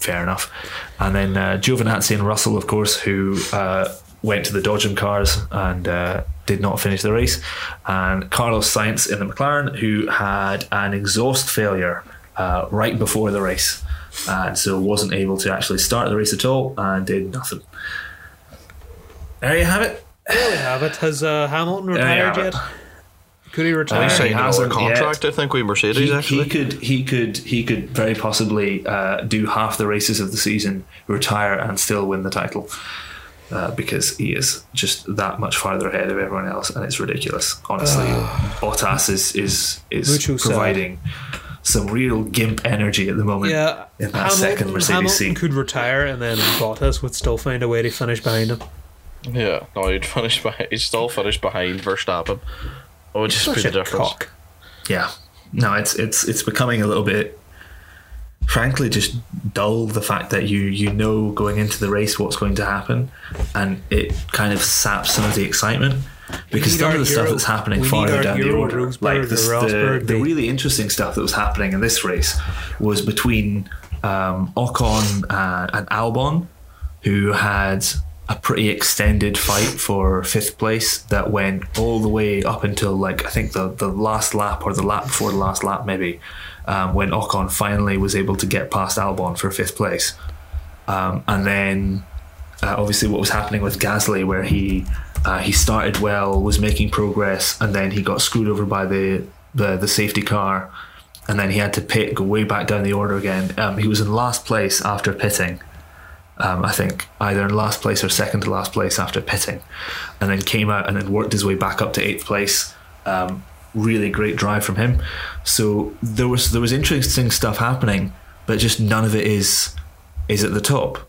Fair enough. And then uh, Giovinazzi and Russell, of course, who uh, went to the Dodgem cars and uh, did not finish the race. And Carlos Sainz in the McLaren, who had an exhaust failure uh, right before the race. And so wasn't able to actually start the race at all and did nothing. There you have it. There we have it. Has uh, Hamilton retired yet? Could he retire? Uh, He signed he another hasn't contract, yet. I think, with Mercedes. He, actually, he could he could he could very possibly uh, do half the races of the season, retire, and still win the title. Uh, because he is just that much farther ahead of everyone else, and it's ridiculous. Honestly, Bottas is is is Mucho sad. providing some real gimp energy at the moment. yeah, in that second Mercedes Hamilton seat. could retire, and then Bottas would still find a way to finish behind him. yeah, no, he'd finish. Behind, he'd still finish behind Verstappen. It would just Such be the a difference. cock. yeah no it's it's it's becoming a little bit frankly just dull the fact that you you know going into the race what's going to happen and it kind of saps some of the excitement because some of the stuff that's happening farther down the order like or this, the, the the- really interesting stuff that was happening in this race was between um, Ocon uh, and Albon who had a pretty extended fight for fifth place that went all the way up until like I think the the last lap or the lap before the last lap maybe um, when Ocon finally was able to get past Albon for fifth place. Um, and then uh, obviously what was happening with Gasly where he uh, he started well was making progress and then he got screwed over by the the, the safety car and then he had to pit go way back down the order again. Um, he was in last place after pitting. Um, I think either in last place or second to last place after pitting, and then came out and then worked his way back up to eighth place. Um, really great drive from him. So there was there was interesting stuff happening, but just none of it is is at the top.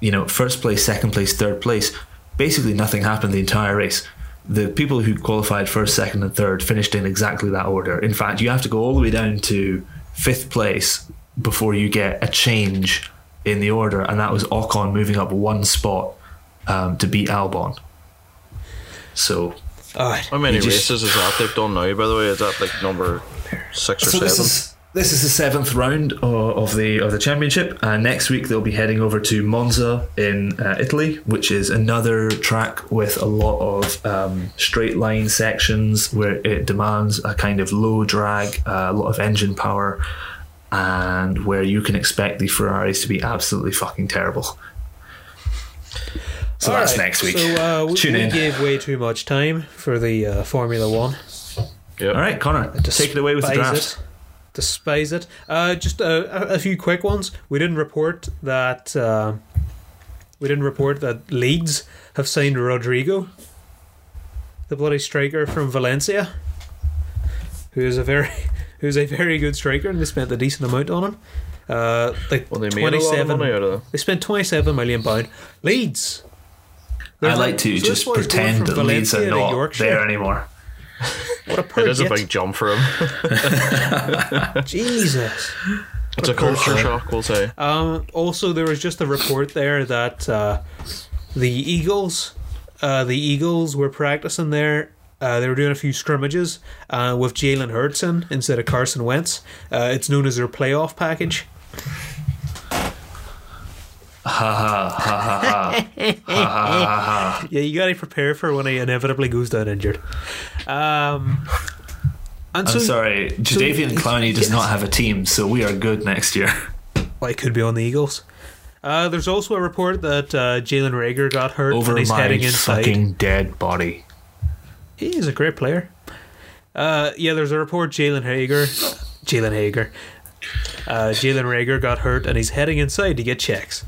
You know, first place, second place, third place. Basically, nothing happened the entire race. The people who qualified first, second, and third finished in exactly that order. In fact, you have to go all the way down to fifth place before you get a change in the order, and that was Ocon moving up one spot um, to beat Albon. So How many just- races is that they've done now? By the way, is that like number six or So seven? this is this is the seventh round of, the of the championship. Uh, next week they'll be heading over to Monza in uh, Italy, which is another track with a lot of um, straight line sections where it demands a kind of low drag, uh, a lot of engine power, and where you can expect the Ferraris to be absolutely fucking terrible. So All that's right, next week. So uh, we, Tune we in. gave way too much time for the uh, Formula One. Yep. All right, Connor, take it away with the draft. It. Despise it. Uh, just a, a, a few quick ones. We didn't report that. Uh, we didn't report that Leeds have signed Rodrigo, the bloody striker from Valencia, who is a very, who's a very good striker, and they spent a decent amount on him. Uh, like Well, they made a lot of twenty-seven. money out of that. They spent twenty-seven million pound. Leeds. They're I like to so just this boy's going pretend that Leeds Valencia are not Yorkshire. there anymore. What a poor It is a big jump for him. Jesus. it's a culture shock, we'll say. Um, also, there was just a report there that uh, the Eagles, uh, the Eagles were practicing there. Uh, they were doing a few scrimmages uh, with Jalen Hurts instead of Carson Wentz. Uh, it's known as their playoff package ha ha ha ha ha ha. Yeah, you got to prepare for when he inevitably goes down injured. Um, and so, I'm sorry, Jadeveon so, Clowney does yes. not have a team, so we are good next year. Well, it could be on the Eagles. Uh, there's also a report that uh, Jalen Reagor got hurt Over and he's my heading inside. fucking dead body. He is a great player. Uh, yeah, there's a report Jalen Hager, Jalen Hager, uh, Jalen Reagor got hurt and he's heading inside to get checks.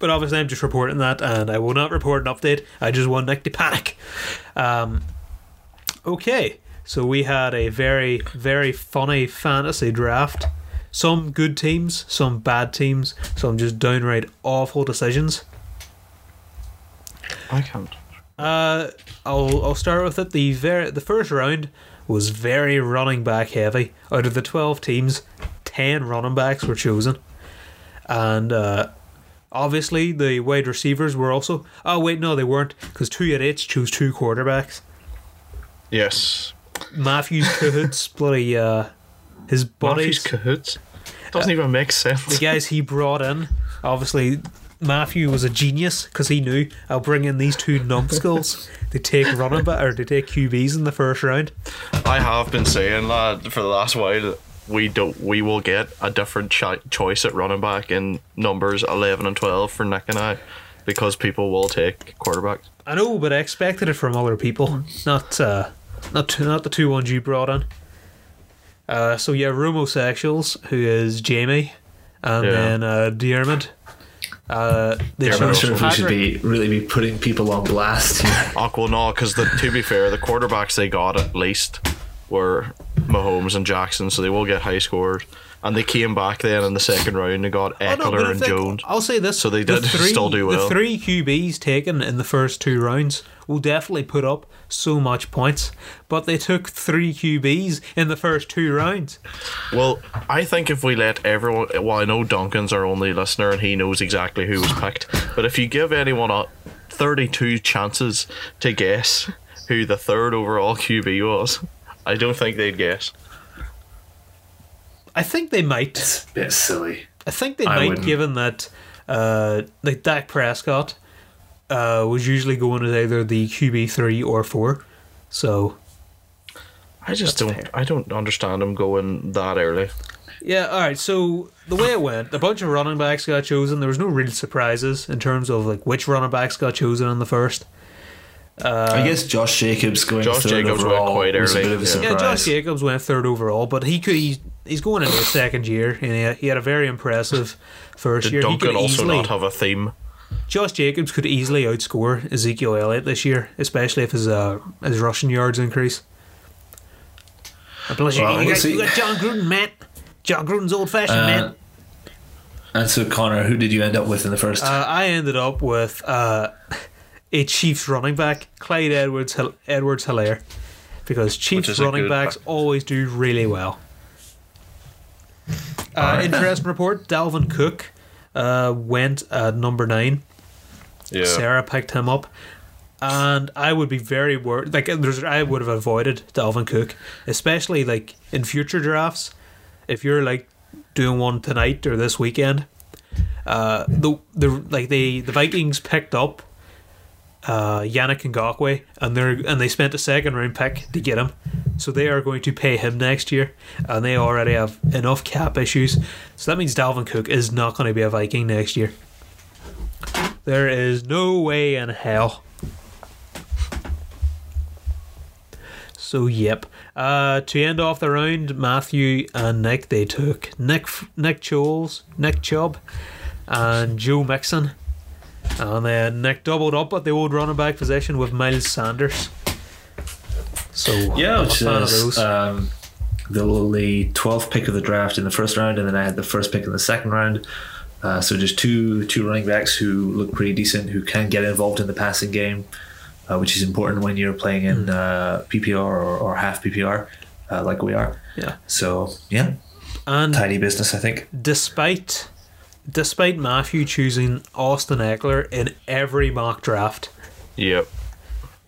But obviously, I'm just reporting that, and I will not report an update. I just want Nick to panic. Um, okay, so we had a very, very funny fantasy draft. Some good teams, some bad teams, some just downright awful decisions. I can't. Uh, I'll I'll start with it. The very the first round was very running back heavy. Out of the twelve teams, ten running backs were chosen, and uh, obviously the wide receivers were also. Oh wait, no, they weren't because two at eights chose two quarterbacks. Yes. Matthews Cahoots, bloody uh, his Matthews buddies, cahoots. Doesn't even make sense. the guys he brought in. Obviously, Matthew was a genius because he knew I'll bring in these two numbskulls to take running back or to take QBs in the first round. I have been saying that for the last while. We don't. We will get a different cho- choice at running back in numbers eleven and twelve for Nick and I, because people will take quarterbacks. I know, but I expected it from other people, not uh, not two, not the two ones you brought in. Uh, so yeah, Romosexuals, who is Jamie, and Yeah. then uh, Diarmid. Uh, they Diarmid I'm not sure if we should be really be putting people on blast. here. Oh, well, no, because to be fair, the quarterbacks they got at least were Mahomes and Jackson, so they will get high scores. And they came back then in the second round and got Oh, no, Ekeler and think- Jones. I'll say this: So they the did still do well. The three QBs taken in the first two rounds will definitely put up so much points, but they took three QBs in the first two rounds. Well, I think if we let everyone, well, I know Duncan's our only listener and he knows exactly who was picked, but if you give anyone a 32 chances to guess who the third overall QB was, I don't think they'd guess. I think they might. It's a bit silly. I think they I might, wouldn't. given that uh, like Dak Prescott uh, was usually going as either the QB three or four. So I just don't, fair. I don't understand him going that early. yeah, all right. So the way it went, a bunch of running backs got chosen. There was no real surprises in terms of like which running backs got chosen in the first. I guess Josh Jacobs going Josh third Jacobs went overall quite was a early, bit of a yeah. surprise. Yeah, Josh Jacobs went third overall, but he could. He, he's going into his second year, and he had, he had a very impressive first Did year. he Duncan could also easily, not have a theme? Josh Jacobs could easily outscore Ezekiel Elliott this year, especially if his uh, his rushing yards increase. And plus, you- Well, you, we'll got, you got Jon Gruden, man. Jon Gruden's old fashioned, Uh, man. And so, Connor, who did you end up with in the first? Uh, I ended up with uh, a Chiefs running back, Clyde Edwards Edwards Hilaire, because Chiefs running backs always do really well. Uh, interesting report: Dalvin Cook uh, went at number nine. Yeah. Sarah picked him up, and I would be very worried. Like, there's, I would have avoided Dalvin Cook, especially like in future drafts. If you're like doing one tonight or this weekend, uh, the the like they the Vikings picked up uh, Yannick Ngakoue, and they and they spent a second round pick to get him. So they are going to pay him next year, and they already have enough cap issues. So that means Dalvin Cook is not going to be a Viking next year. There is no way in hell. So yep. Uh, to end off the round, Matthew and Nick they took Nick Nick Choles, Nick Chubb, and Joe Mixon. And then Nick doubled up at the old running back position with Miles Sanders. So yeah, I'm a which is those. um, the, the 12th pick of the draft in the first round, and then I had the first pick in the second round. Uh, so just two two running backs who look pretty decent, who can get involved in the passing game, uh, which is important when you're playing in Hmm. uh, PPR or, or half PPR, uh, like we are. yeah. So yeah, And tidy business, I think. despite despite Matthew choosing Austin Ekeler in every mock draft, Yep.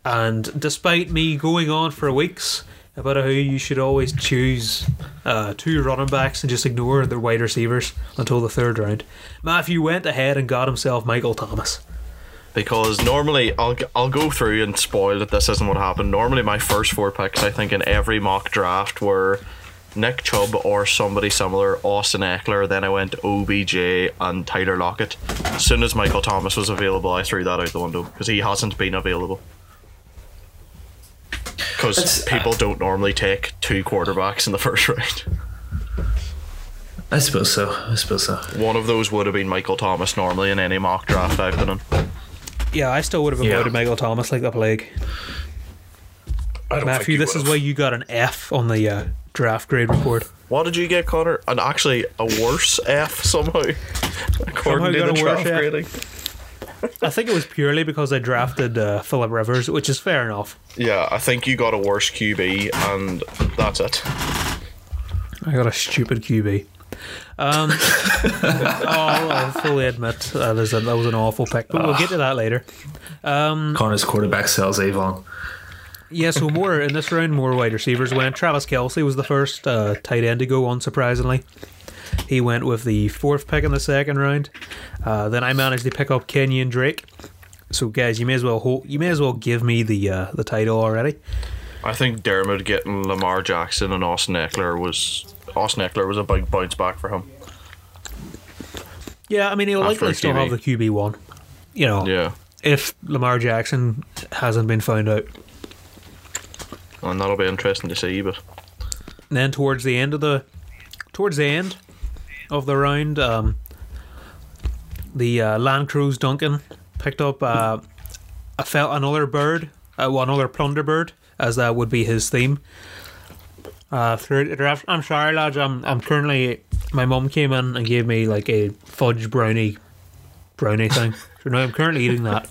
and despite me going on for weeks about how you should always choose uh, two running backs and just ignore the wide receivers until the third round, Matthew went ahead and got himself Michael Thomas. Because normally I'll I'll go through and spoil that this isn't what happened. Normally my first four picks I think in every mock draft were Nick Chubb or somebody similar, Austin Ekeler. Then I went OBJ and Tyler Lockett. As soon as Michael Thomas was available, I threw that out the window because he hasn't been available. Because That's- people don't normally take two quarterbacks in the first round. I suppose so. I suppose so. One of those would have been Michael Thomas normally in any mock draft I've been in. Yeah, I still would have Yeah. avoided Michael Thomas like the plague. I don't Matthew, this is why you got an F on the uh, draft grade report. What did you get, Connor? And actually, a worse F somehow, according Somehow to the a worse draft F. grading. I think it was purely because I drafted uh, Philip Rivers, which is fair enough. Yeah, I think you got a worse QB, and that's it. I got a stupid QB. Um, oh, I'll fully admit uh, a, that was an awful pick, but we'll get to that later. Connor's quarterback sells Avon. Yeah, so more in this round, more wide receivers went. Travis Kelce was the first uh, tight end to go, unsurprisingly. He went with the fourth pick in the second round. Uh, then I managed to pick up Kenyan Drake. So guys, you may as well hold, you may as well give me the uh, the title already. I think Dermot getting Lamar Jackson and Austin Ekeler was Austin Ekeler was a big bounce back for him. Yeah, I mean he'll After likely still have the QB one. You know, Yeah, if Lamar Jackson hasn't been found out. And that'll be interesting to see. But then towards the end of the towards the end of the round, um, the uh, Land Cruise Duncan picked up uh, a fel- another bird, uh, well, another plunder bird, as that would be his theme. Uh, through. I'm sorry, lads. I'm I'm currently. My mum came in and gave me like a fudge brownie, brownie thing. so now I'm currently eating that.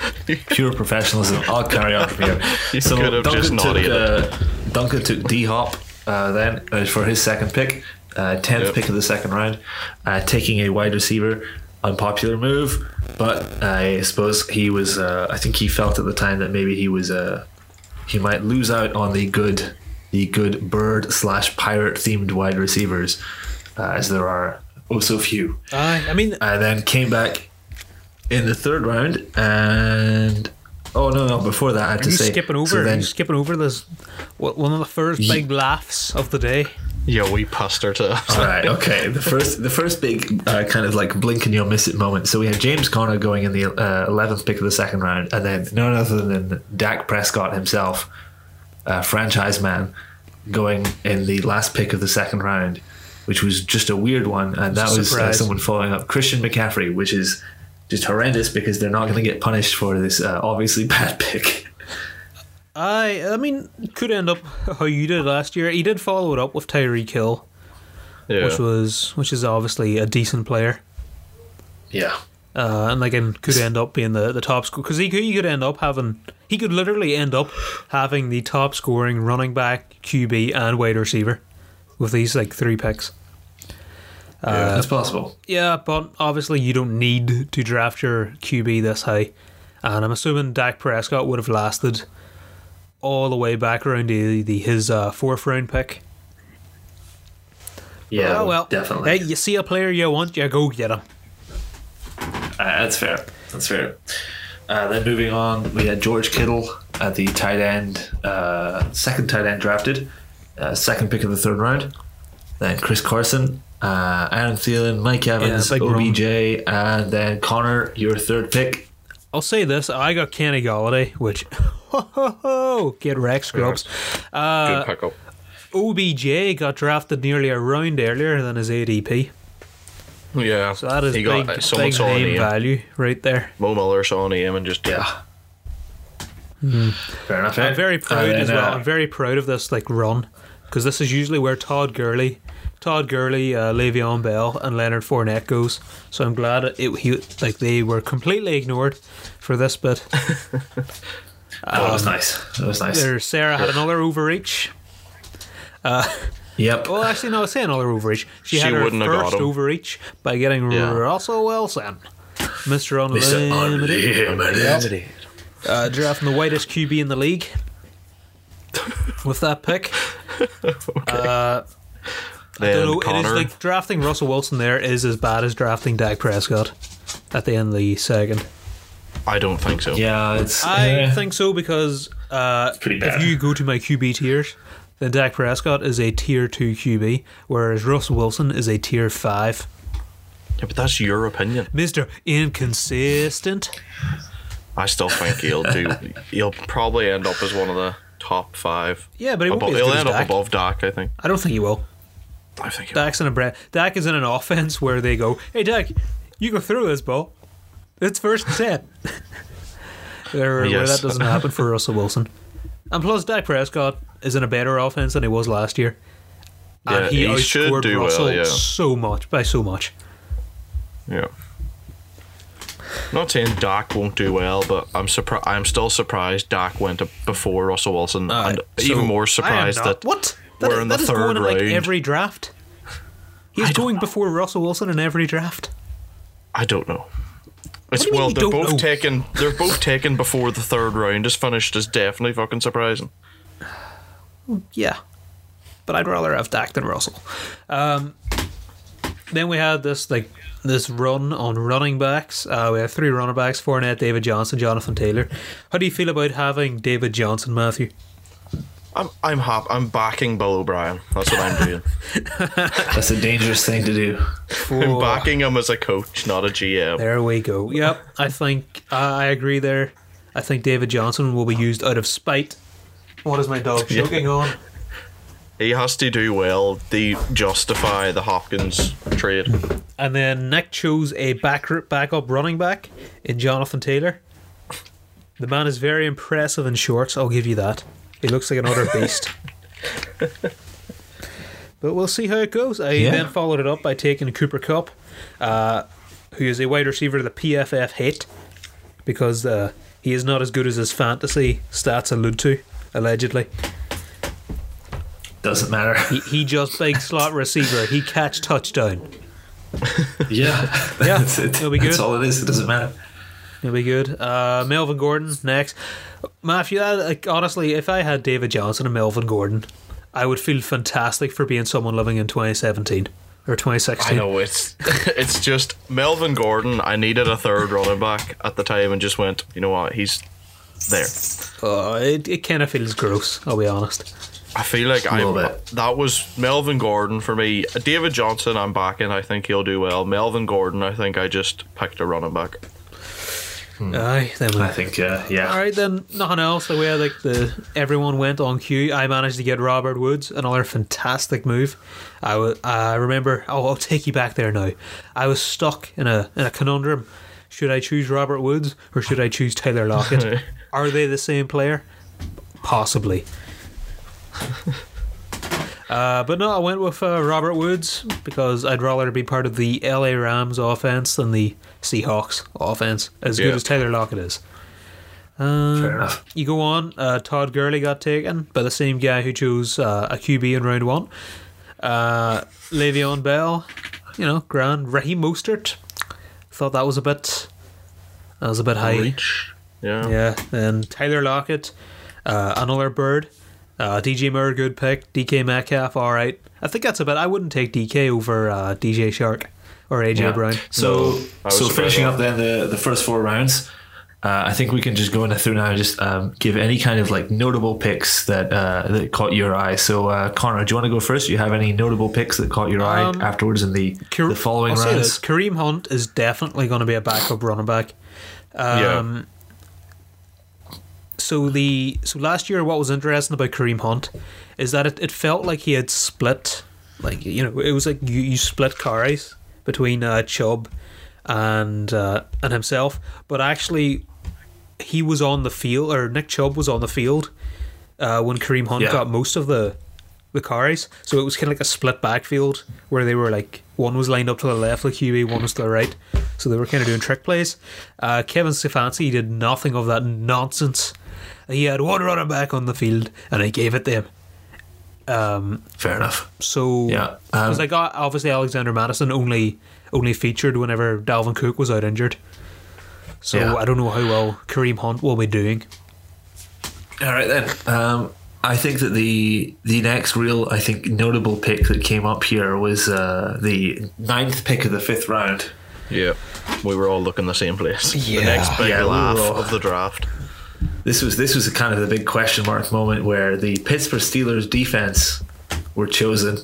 Pure professionalism. I'll carry on from here. You could have just not took, uh, Duncan took D Hop uh, then uh, for his second pick, uh, tenth Yep. pick of the second round, uh, taking a wide receiver. Unpopular move, but I suppose he was. Uh, I think he felt at the time that maybe he was. Uh, he might lose out on the good, the good bird slash pirate themed wide receivers, uh, as there are oh so few. I I mean, and then came back in the third round and oh no no before that I had are to you say skipping over? so are then you skipping over this? One of the first Ye- big laughs of the day? yeah, we passed her to. all right okay the first the first big uh, kind of like blink and you'll miss it moment so we had James Conner going in the uh, 11th pick of the second round and then none other than Dak Prescott himself uh, franchise man going in the last pick of the second round which was just a weird one and that was uh, someone following up Christian McCaffrey which is just horrendous because they're not going to get punished for this uh, obviously bad pick I I mean, could end up how you did last year. He did follow it up with Tyreek Hill, Yeah, which was which is obviously a decent player, yeah uh, and again, could end up being the, the top score because he could he could end up having he could literally end up having the top scoring running back, QB, and wide receiver with these like three picks. Yeah, it's possible. Yeah, but obviously you don't need to draft your QB this high, and I'm assuming Dak Prescott would have lasted all the way back around to the, his uh, fourth round pick. Yeah, oh well, definitely. Hey, you see a player you want, you go get him. Uh, that's fair. That's fair. Uh, then moving on, we had George Kittle at the tight end, uh, second tight end drafted, uh, second pick of the third round. Then Chris Carson, uh, Aaron Thielen, Mike Evans, big run. OBJ, and then Connor, your third pick. I'll say this: I got Kenny Golladay, which ho ho ho, get wrecked, scrubs. Uh, good pickup. OBJ got drafted nearly a round earlier than his ADP, Yeah, so that is he big, got big saw a name name. value right there. Mo Miller saw a name and just Yeah. Fair enough. I'm very proud And then, as well. uh, I'm very proud of this like run because this is usually where Todd Gurley, Todd Gurley, uh, Le'Veon Bell, and Leonard Fournette goes. So I'm glad it, it he like they were completely ignored for this bit. that was nice. That was nice. There, Sarah had another overreach. Yep. Well, actually, no, I say another overreach. She, She had her wouldn't have got first overreach by getting Yeah. Russell Wilson, Mister Mr. Unlimited, Unlimited. uh, drafting the whitest QB in the league with that pick. Uh, I don't know. It Connor. is like drafting Russell Wilson. There is as bad as drafting Dak Prescott at the end of the second. I don't think so. Yeah, it's. I eh, think so because uh, if you go to my QB tiers, then Dak Prescott is a tier two QB, whereas Russell Wilson is a tier five. Yeah, but that's your opinion. Mister Inconsistent. I still think he'll do. He'll probably end up as one of the top five. Yeah, but he won't Abo- be as he'll as end up Dak. above Dak, I think. I don't think he will. I think it Dak's in a bre- Dak is in an offense where they go, "Hey Dak, you go through this ball. It's first and ten." Where, where that doesn't happen for Russell Wilson, and plus Dak Prescott is in a better offense than he was last year, Yeah, and he, he outscored do well, Russell yeah. so much by so much. Yeah. Not saying Dak won't do well, but I'm surprised. I'm still surprised Dak went before Russell Wilson, and So, even more surprised that what That we're is- in the third going in like every draft. He's going know. before Russell Wilson in every draft. I don't know. It's do well, they're both know? taken. They're both taken before the third round is finished. Is definitely fucking surprising. Yeah, but I'd rather have Dak than Russell. Um, then we had this like this run on running backs. Uh, we have three running backs: Fournette, David Johnson, Jonathan Taylor. How do you feel about having David Johnson, Matthew? I'm I'm happy. I'm backing Bill O'Brien. That's what I'm doing. That's a dangerous thing to do. I'm backing him as a coach, not a GM. There we go. Yep, I think uh, I agree there. I think David Johnson will be used out of spite. What is my dog Yeah. choking on? He has to do well to justify the Hopkins trade. And then Nick chose a back backup running back in Jonathan Taylor. The man is very impressive in shorts, I'll give you that. He looks like an another beast. but we'll see how it goes. I Yeah. then followed it up by taking Cooper Kupp, uh, who is a wide receiver the PFF hate because uh, he is not as good as his fantasy stats allude to, allegedly. Doesn't matter. He, he just big slot receiver. He catch touchdown. yeah, Yeah, that's, it. it'll be that's good. all it is. It doesn't matter. It'll be good. Uh, Melvin Gordon next. Matthew, I, like, honestly, if I had David Johnson and Melvin Gordon, I would feel fantastic for being someone living in 2017 or 2016. I 2016. know it's it's just Melvin Gordon. I needed a third running back at the time, and just went. You know what? He's there. Uh, it it kind of feels gross. I'll be honest. I feel like I that was Melvin Gordon for me. David Johnson, I'm backing. I think he'll do well. Melvin Gordon, I think I just picked a running back. Aye, then we. I think, uh, yeah. All right, then nothing else. The way like the everyone went on cue, I managed to get Robert Woods, another fantastic move. I I remember. Oh, I'll take you back there now. I was stuck in a in a conundrum. Should I choose Robert Woods or should I choose Taylor Lockett? Are they the same player? Possibly. Uh, but no, I went with uh, Robert Woods because I'd rather be part of the LA Rams offense than the Seahawks offense, as good as Taylor Lockett is. Uh, Fair enough. you go on. Uh, Todd Gurley got taken by the same guy who chose uh, a QB in round one. Uh, Le'Veon Bell, you know, grand. Raheem Mostert, thought that was a bit. That was a bit high. Reach. Yeah. Yeah, and Tyler Lockett, uh, another bird. Uh, DJ Moore, good pick. DK Metcalf, all right. I think that's about. I wouldn't take DK over uh, DJ Chark or AJ Yeah. Brown. So, I so finishing up then the, the first four rounds, uh, I think we can just go in through now and just um, give any kind of like notable picks that uh, that caught your eye. So, uh, Connor, do you want to go first? Do you have any notable picks that caught your eye Um, afterwards in the, Kare- the following I'll say rounds? this, Kareem Hunt is definitely going to be a backup running back. Um, So the so last year, what was interesting about Kareem Hunt is that it, it felt like he had split, like you know, it was like you, you split carries between uh, Chubb and uh, and himself, but actually he was on the field, or Nick Chubb was on the field uh, when Kareem Hunt Yeah. got most of the the carries. So it was kind of like a split backfield where they were like one was lined up to the left the QB, one was to the right. So they were kind of doing trick plays. Uh, Kevin Stefanski did nothing of that nonsense. He had one running back on the field, and he gave it to him. Um, Fair enough. so Yeah, because um, I got obviously Alexander Mattison only only featured whenever Dalvin Cook was out injured. So Yeah. I don't know how well Kareem Hunt will be doing. All right then. Um, I think that the the next real I think notable pick that came up here was uh, the ninth pick of the fifth round. Yeah. We were all looking the same place. Yeah. The next big Yeah, laugh of the draft. This was this was kind of the big question mark moment where the Pittsburgh Steelers defense were chosen,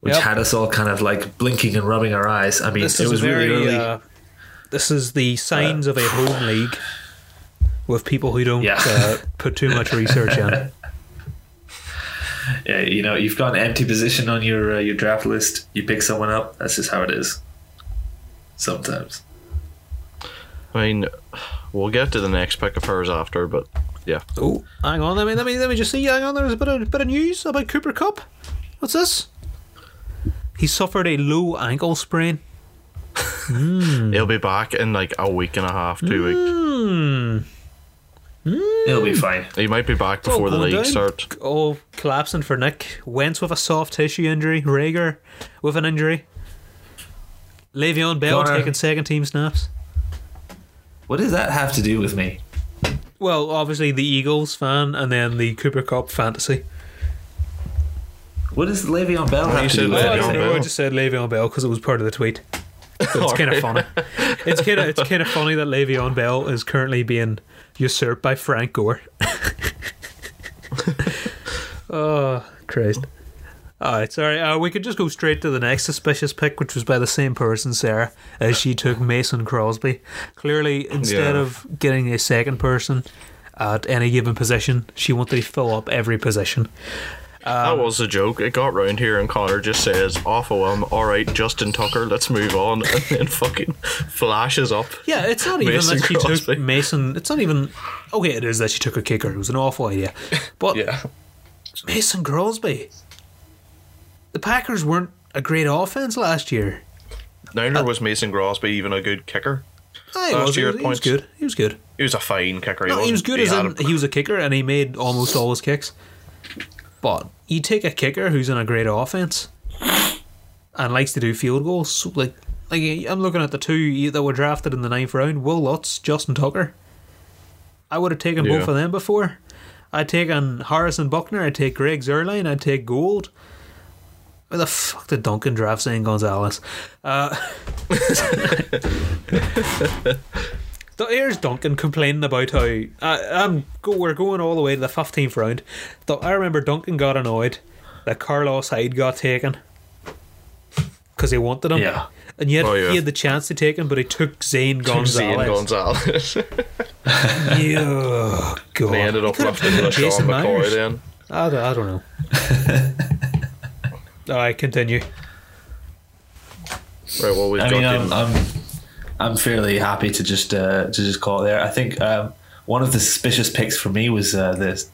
which Yep. had us all kind of like blinking and rubbing our eyes. I mean, This it was very. really early. Uh, this is the signs of a home league with people who don't Yeah. uh, put too much research in. Yeah, you know, you've got an empty position on your uh, your draft list. You pick someone up. That's just how it is. Sometimes. I mean, we'll get to the next pick of hers after, but yeah. Oh, hang on. Let me let me let me just see. Hang on. There's a bit of bit of news about Cooper Kupp. What's this? He suffered a low ankle sprain. He'll be back in like a week and a half, two weeks. Hmm. It'll be fine. He might be back It's before the league down. starts. Oh, collapsing for Nick. Wentz with a soft tissue injury. Reagor with an injury. Le'Veon Bell Connor. taking second team snaps. What does that have to do with me? Well, obviously the Eagles fan, and then the Cooper Kupp fantasy. What does Le'Veon Bell have to do with I Le'Veon don't anything? know. I just said Le'Veon Bell because it was part of the tweet. So it's kind of funny. It's kind of it's kind of funny that Le'Veon Bell is currently being usurped by Frank Gore. oh Christ! All right, sorry. Uh, we could just go straight to the next suspicious pick, which was by the same person, Sarah, as she took Mason Crosby. Clearly, instead Yeah. of getting a second person at any given position, she wanted to fill up every position. that was a joke. It got round here, and Connor just says, "Off of him." All right, Justin Tucker. Let's move on, and then fucking flashes up. Yeah, it's not even Mason that she Crosby. took Mason. It's not even okay. It is that she took a kicker. It was an awful idea, but Yeah. Mason Crosby. The Packers weren't a great offense last year. Neither uh, was Mason Crosby even a good kicker. Last was, year he, was, he was points. good. He was good. He was a fine kicker. No, he was wasn't- good as in a- he was a kicker and he made almost all his kicks. But you take a kicker who's in a great offense and likes to do field goals. so, Like, like I'm looking at the two that were drafted in the ninth round: Wil Lutz, Justin Tucker. I would have taken both of them before. I'd taken Harrison Butker. I'd take Greg Zuerlein. I'd take Gould. Where the fuck did Duncan draft Zane Gonzalez? Uh, here's Duncan complaining about how I, I'm go. We're going all the way to the fifteenth round. Though I remember Duncan got annoyed that Carlos Hyde got taken because he wanted him. Yeah. and yet Oh, yeah. he had the chance to take him, but he took Zane Zane Gonzalez. Gonzalez. Yeah, God. they ended up lifting with Sean Jason McCoy then. I don't, I don't know. all right, continue. Right, well, we've I got mean, I'm, I'm I'm fairly happy to just uh, to just call it there. I think um, one of the suspicious picks for me was uh, the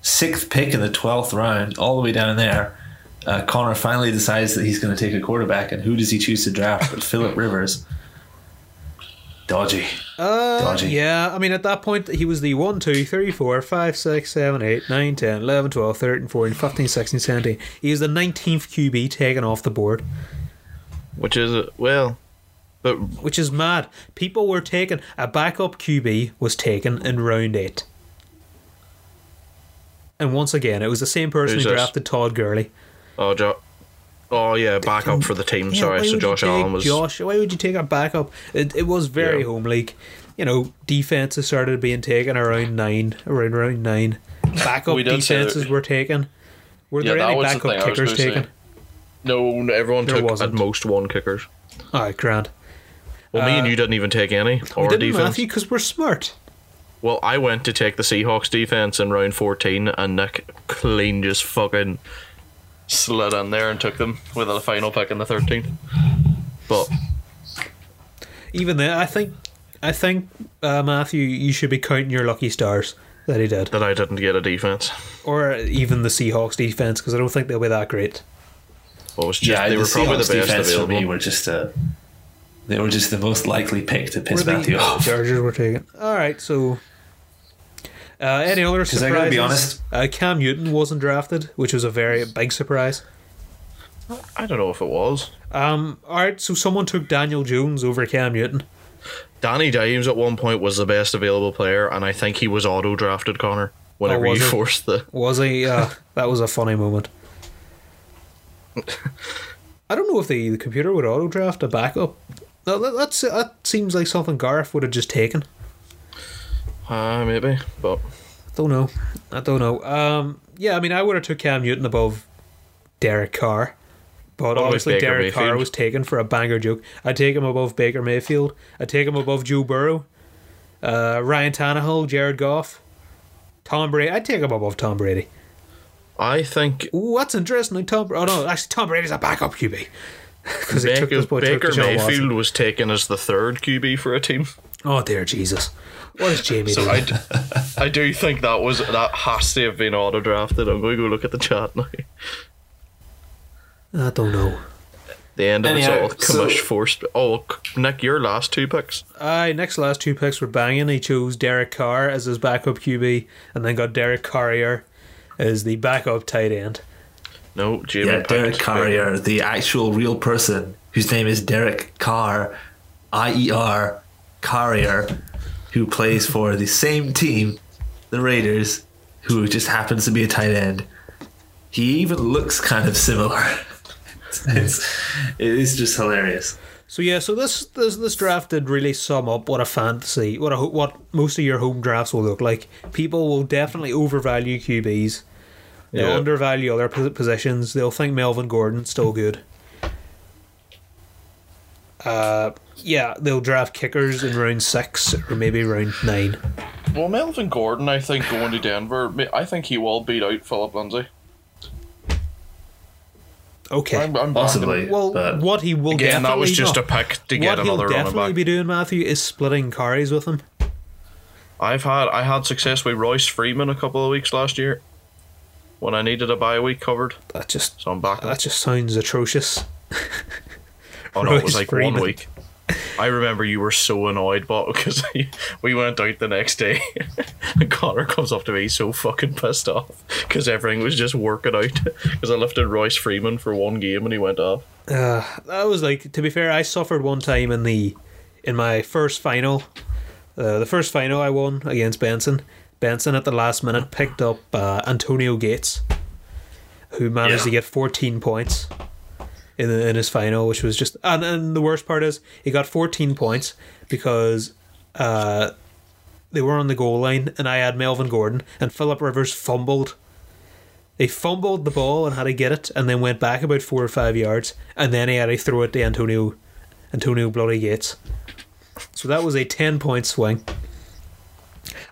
sixth pick in the twelfth round, all the way down there. Uh, Connor finally decides that he's going to take a quarterback, and who does he choose to draft? But Philip Rivers. Dodgy. Uh, Dodgy. yeah, I mean, at that point, he was the 1, 2, 3, 4, 5, 6, 7, 8, 9, 10, 11, 12, 13, 14, 15, 16, 17. He was the 19th QB taken off the board, which is well, but which is mad. People were taken, a backup QB was taken in round 8. And once again, it was the same person Who's who this? drafted Todd Gurley. oh, jo- oh yeah, backup for the team. Yeah, Sorry, so Josh Allen was. Josh. Why would you take a backup? It, it was very Yeah. home league. You know, defenses started being taken around nine, around round nine. Backup We did say that- defenses were taken. Were Yeah, there that any was the backup thing I was kickers gonna say. taken? No, everyone There took wasn't. at most one kickers. All right, grand. Well, me and uh, you didn't even take any We or didn't, defense. Matthew, because we're smart. Well, I went to take the Seahawks defense in round 14, and Nick clean just fucking slid in there and took them with the final pick in the 13th. But Even then, I think, I think uh, Matthew, you should be counting your lucky stars that he did, that I didn't get a defense. or even the Seahawks defense, because I don't think they'll be that great. Well, was just, Yeah, they the were probably the Seahawks best defense for me were just uh, they were just the most likely pick to piss Were Matthew the off. Chargers were taken. All right, so. Uh, any other 'Cause I gotta be honest- uh, Cam Newton wasn't drafted, which was a very big surprise. I don't know if it was. Um, all right, so someone took Daniel Jones over Cam Newton. Danny Dimes at one point was the best available player, and I think he was auto drafted, Connor, whenever Oh, you he? forced the. Was he? Uh, that was a funny moment. I don't know if the, the computer would auto draft a backup. No, that, that's that seems like something Gareth would have just taken. Uh, maybe, but I Don't know. I don't know. Um, yeah, I mean, I would have took Cam Newton above Derek Carr, but obviously Baker Derek Carr was taken for a banger joke. I'd take him above Baker Mayfield. I'd take him above Joe Burrow, uh, Ryan Tannehill, Jared Goff, Tom Brady. I'd take him above Tom Brady. I think Ooh, that's interesting. Like Tom, oh no, actually Tom Brady's a backup QB because he took Baker, took Baker Deshaun Watson. Mayfield was taken as the third QB for a team. Oh dear Jesus, what is Jamie So doing? I, d- I do think that was that has to have been auto drafted. I'm going to go look at the chat now. I don't know. The end of Anyhow, it's all so- commish forced. Oh, Nick, your last two picks. Aye, next last two picks were banging. He chose Derek Carr as his backup QB, and then got Derek Carrier as the backup tight end. No, Jamie. Yeah, picked Derek Carrier, the actual real person whose name is Derek Carr, I E R Carrier, who plays for the same team, the Raiders, who just happens to be a tight end. He even looks kind of similar. it's, it is just hilarious. So yeah, so this this this draft did really sum up what a fantasy, what a what most of your home drafts will look like. People will definitely overvalue QBs. They'll Yeah. undervalue other positions. They'll think Melvin Gordon's still good. Uh, yeah, they'll draft kickers in round six or maybe round nine. Well, Melvin Gordon, I think going to Denver, I think he will beat out Philip Lindsay. Okay. I'm, I'm Possibly. well, but what he will Again, that was just no. a pick to get what he'll another running definitely back. be doing, Matthew, is splitting carries with him. I've had I had success with Royce Freeman a couple of weeks last year when I needed a bye week covered, That just so I'm back. that just sounds atrocious. oh no, it was like Freeman. one week. I remember you were so annoyed, but because we went out the next day, and Connor comes up to me so fucking pissed off because everything was just working out. Because I lifted Royce Freeman for one game and he went off. Uh, that was like to be fair, I suffered one time in the in my first final. Uh, the first final I won against Benson. Benson at the last minute picked up uh, Antonio Gates, who managed Yeah. to get 14 points in the, in his final, which was just and, and the worst part is he got 14 points because uh, they were on the goal line and I had Melvin Gordon and Philip Rivers fumbled. He fumbled the ball and had to get it, and then went back about four or five yards, and then he had to throw it to Antonio, Antonio Bloody Gates. So that was a ten point swing.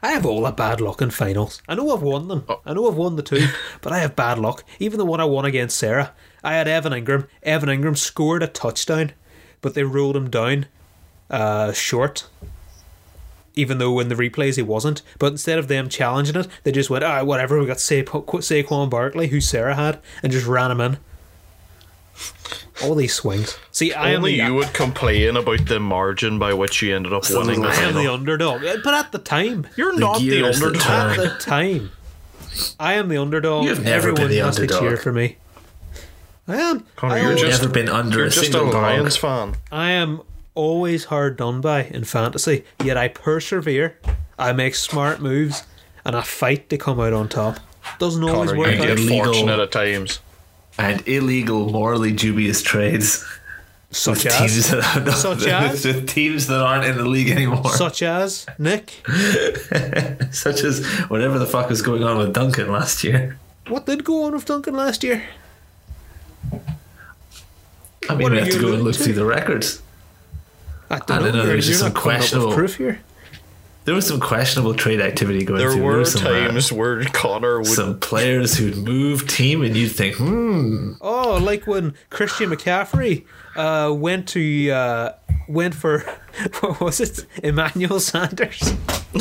I have all that bad luck in finals. I know I've won them. I know I've won the two, but I have bad luck. Even the one I won against Sarah, I had Evan Engram. Evan Engram scored a touchdown, but they ruled him down uh, short. Even though in the replays he wasn't, but instead of them challenging it, they just went, "Ah, whatever." We got Sa- Saquon Barkley, who Sarah had, and just ran him in. All these swings. See, I am Only the, you would complain about the margin by which you ended up winning I I am the underdog. But at the time, You're The not the underdog. turn. at the time, I am the underdog. You've never Everyone been the has to cheer for me. I am. Connor, I you're always- just- Never been under You're a just a single Lions dog. fan. I am always hard done by in fantasy, yet I persevere. I make smart moves, and I fight to come out on top. Doesn't always work you out. get Illegal. fortunate at times. And illegal, morally dubious trades. Such with as, teams that are not, Such as? with teams that aren't in the league anymore. such as Nick. Such as whatever the fuck was going on with Duncan last year. What did go on with Duncan last year? I mean, What we have to go and look to? through the records. I don't, I don't know, You're, there's just some not coming up with questionable- proof here. There was some questionable trade activity going There through. were was some, uh, times where Connor would. some players who'd move team, and you'd think, hmm, Oh, like when Christian McCaffrey uh, went to uh, went for what was it, Emmanuel Sanders? no,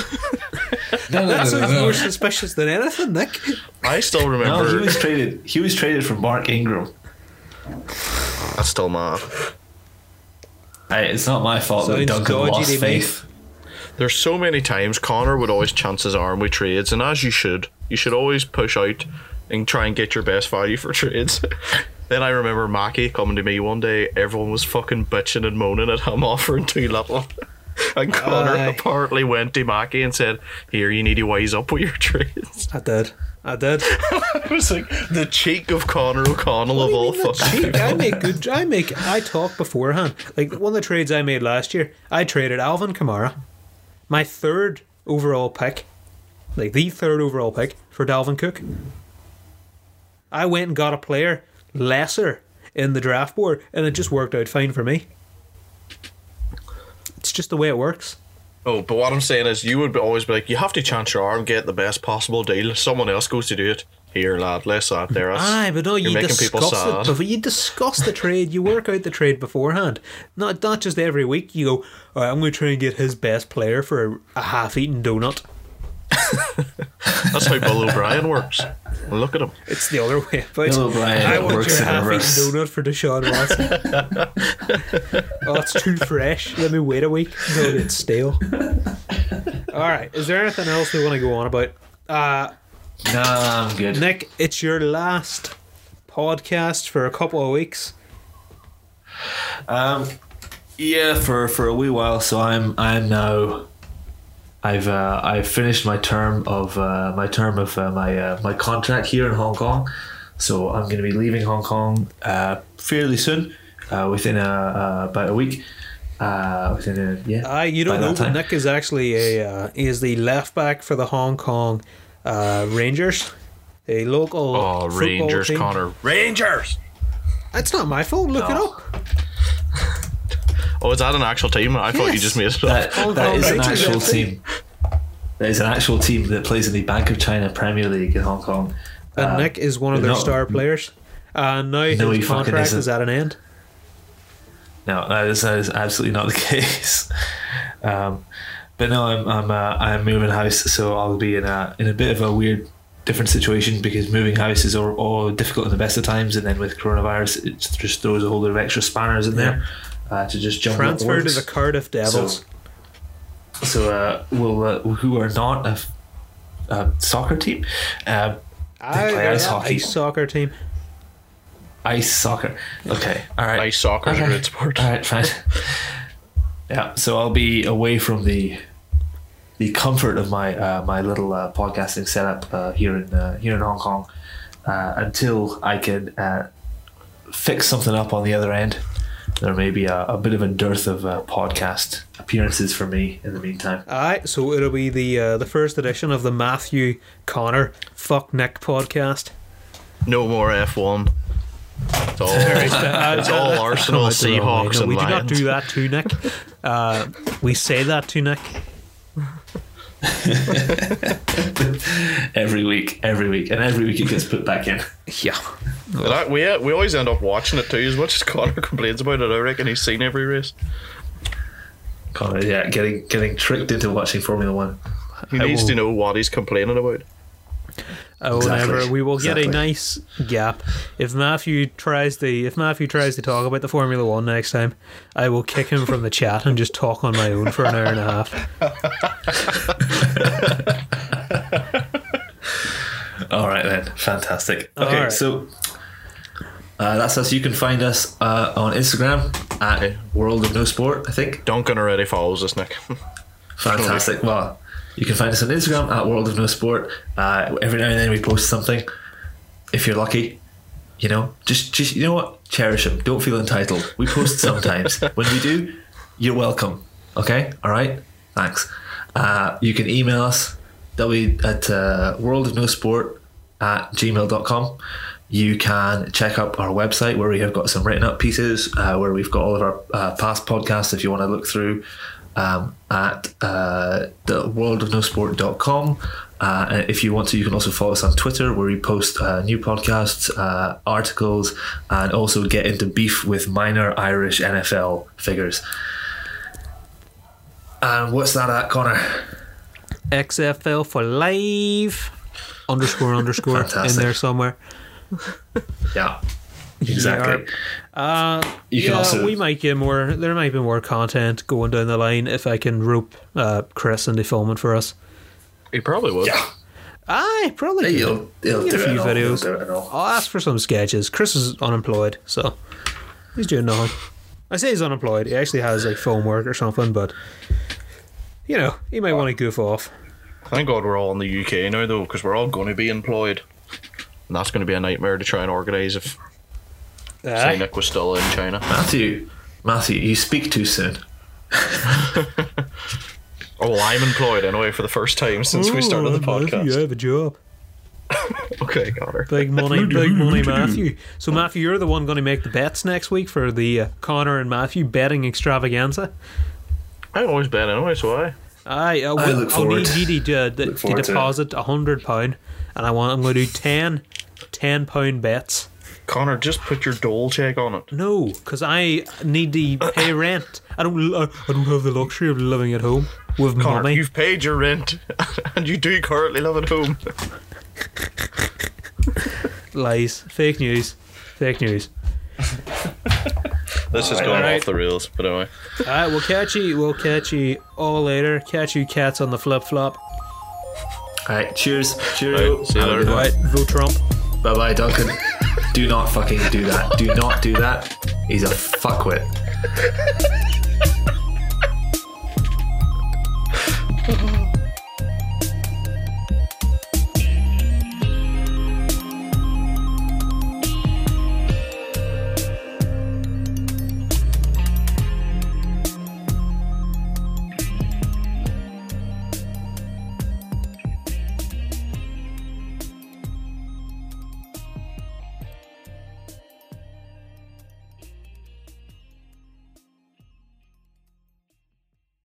no, That no, sounds no, more no. suspicious than anything, Nick. I still remember. No, he was traded. He was traded for Mark Ingram. That's still mad. I, it's not my fault that Sounds Duncan dodgy lost to me. faith. There's so many times Connor would always chance his arm with trades, and as you should, you should always push out and try and get your best value for trades. then I remember Mackie coming to me one day. Everyone was fucking bitching and moaning at him offering too little. And Connor Aye. apparently went to Mackie and said, "Here, you need to wise up with your trades." I did. I did. it was like the cheek of Connor O'Connell What of all mean fucking. cheap? I make good. I make. I talk beforehand. Like one of the trades I made last year, I traded Alvin Kamara, my third overall pick, like the third overall pick for Dalvin Cook. I went and got a player lesser in the draft board, and it just worked out fine for me. It's just the way it works. Oh, but what I'm saying is, you would be- always be like, you have to chance your arm, get the best possible deal. Someone else goes to do it. here, lad. Less that there. That's, Aye, but no, you're you making people discuss it before you discuss the trade. You work out the trade beforehand. Not not just every week. You go, right, I'm going to try and get his best player for a, a half-eaten donut. That's how Bill O'Brien works. Look at him. It's the other way. But Bill O'Brien I want works your in half-eaten reverse. donut for Deshaun Watson. oh, it's too fresh. Let me wait a week until it gets stale. All right. Is there anything else we want to go on about? Uh, Nah, I'm good. Nick, it's your last podcast for a couple of weeks. Um, yeah, for for a wee while. So I'm I'm now. I've uh, I've finished my term of uh, my term of uh, my uh, my contract here in Hong Kong. So I'm going to be leaving Hong Kong uh, fairly soon, uh, within a, uh, about a week. Uh, within a yeah. You don't know, that but time. Nick is actually a uh, is the left back for the Hong Kong uh, Rangers, a local Oh, Rangers, team. Connor. Rangers! It's not my fault. Look it Oh. up. Oh, is that an actual team? I thought you just made it up. That, Hong that Kong is an actual team. That is an actual team that plays in the Bank of China Premier League in Hong Kong. And Uh, Nick is one of their not- star players. And now No, his contract isn't. is at an end. No, that is, that is absolutely not the case. Um, but no, I'm I'm uh, I'm moving house, so I'll be in a in a bit of a weird, different situation because moving house is all, all difficult in the best of times, and then with coronavirus, it just throws a whole lot of extra spanners in there uh, to just jump. Transfer to the Cardiff Devils. So uh, we'll uh, who are not a, f- a soccer team, uh, I, play ice hockey. ice soccer team. ice soccer. Okay, all right. Ice soccer is a Okay. great sport. All right, fine. yeah, so I'll be away from the the comfort of my uh, my little uh, podcasting setup uh, here in uh, here in Hong Kong uh, until I can uh, fix something up on the other end. There may be a, a bit of a dearth of uh, podcast appearances for me in the meantime. Aye, so it'll be the uh, the first edition of the Matthew Connor Fuck Nick podcast. No more F1. It's all, it's all Arsenal, know, Seahawks, no, and we do not do that to Nick. Uh, we say that to Nick. Every week, every week, and every week it gets put back in. Yeah. But I- we, we always end up watching it too. As much as Connor complains about it, I reckon he's seen every race. Connor, yeah, getting getting tricked into watching Formula One. He I needs will- to oh. know what he's complaining about. Oh, Exactly. whenever we will get a nice gap. If Matthew tries to if Matthew tries to talk about the Formula One next time, I will kick him from the chat and just talk on my own for an hour and a half. All right then, fantastic. Okay, right. so uh, that's us. You can find us uh, on Instagram at World of No Sport. I think Duncan already follows us, Nick. fantastic. Well, you can find us on Instagram at World of No Sport. Uh, every now and then we post something. If you're lucky, you know, just just you know what, cherish them. Don't feel entitled. We post sometimes. when we do, you're welcome. Okay, all right. Thanks. Uh, you can email us w at uh, world of no sport at gmail.com you can check up our website where we have got some written up pieces uh, where we've got all of our uh, past podcasts if you want to look through um, at uh, the worldofnosport.com uh, and if you want to you can also follow us on twitter where we post uh, new podcasts uh, articles and also get into beef with minor irish nfl figures. And what's that at connor? XFL for live underscore underscore in there somewhere. yeah exactly Uh, You can yeah, also- we might get more. There might be more content going down the line if I can rope uh, Chris into filming for us. he probably would. yeah Aye, probably. could. He'll, he'll Get do a few and he'll videos. do it and all. I'll ask for some sketches. Chris is unemployed, so he's doing nothing. I say he's unemployed. He actually has like phone work or something, but you know he might want to goof off. Thank God we're all in the UK now, though, because we're all going to be employed. And that's going to be a nightmare to try and organise if say Aye. Nick was still in China. Matthew, Matthew, you speak too soon. Oh, I'm employed anyway for the first time since we started the Oh, Matthew, I podcast. have a job. Okay, got her. Big money, big money, Matthew. So Matthew, you're the one going to make the bets next week for the uh, Connor and Matthew betting extravaganza. I always bet anyway, so I. I, I, will, I look I'll need forward- you to, uh, to, to forward to it. deposit a hundred pound, and I want I'm going to do 10, 10 pound bets. Connor, just put your dole check on it. No, because I need to pay rent. I don't. I don't have the luxury of living at home with Connor, money. you've paid your rent, and you do currently live at home. Lies, fake news, fake news. This is Alright, going alright. off the rails, but anyway. All right, we'll catch you. We'll catch you all later. Catch you cats on the flip flop. All right, cheers. Cheers. Right, see you Have a later. good right, vote Trump. Bye bye, Duncan. Do not fucking do that. Do not do that. He's a fuckwit.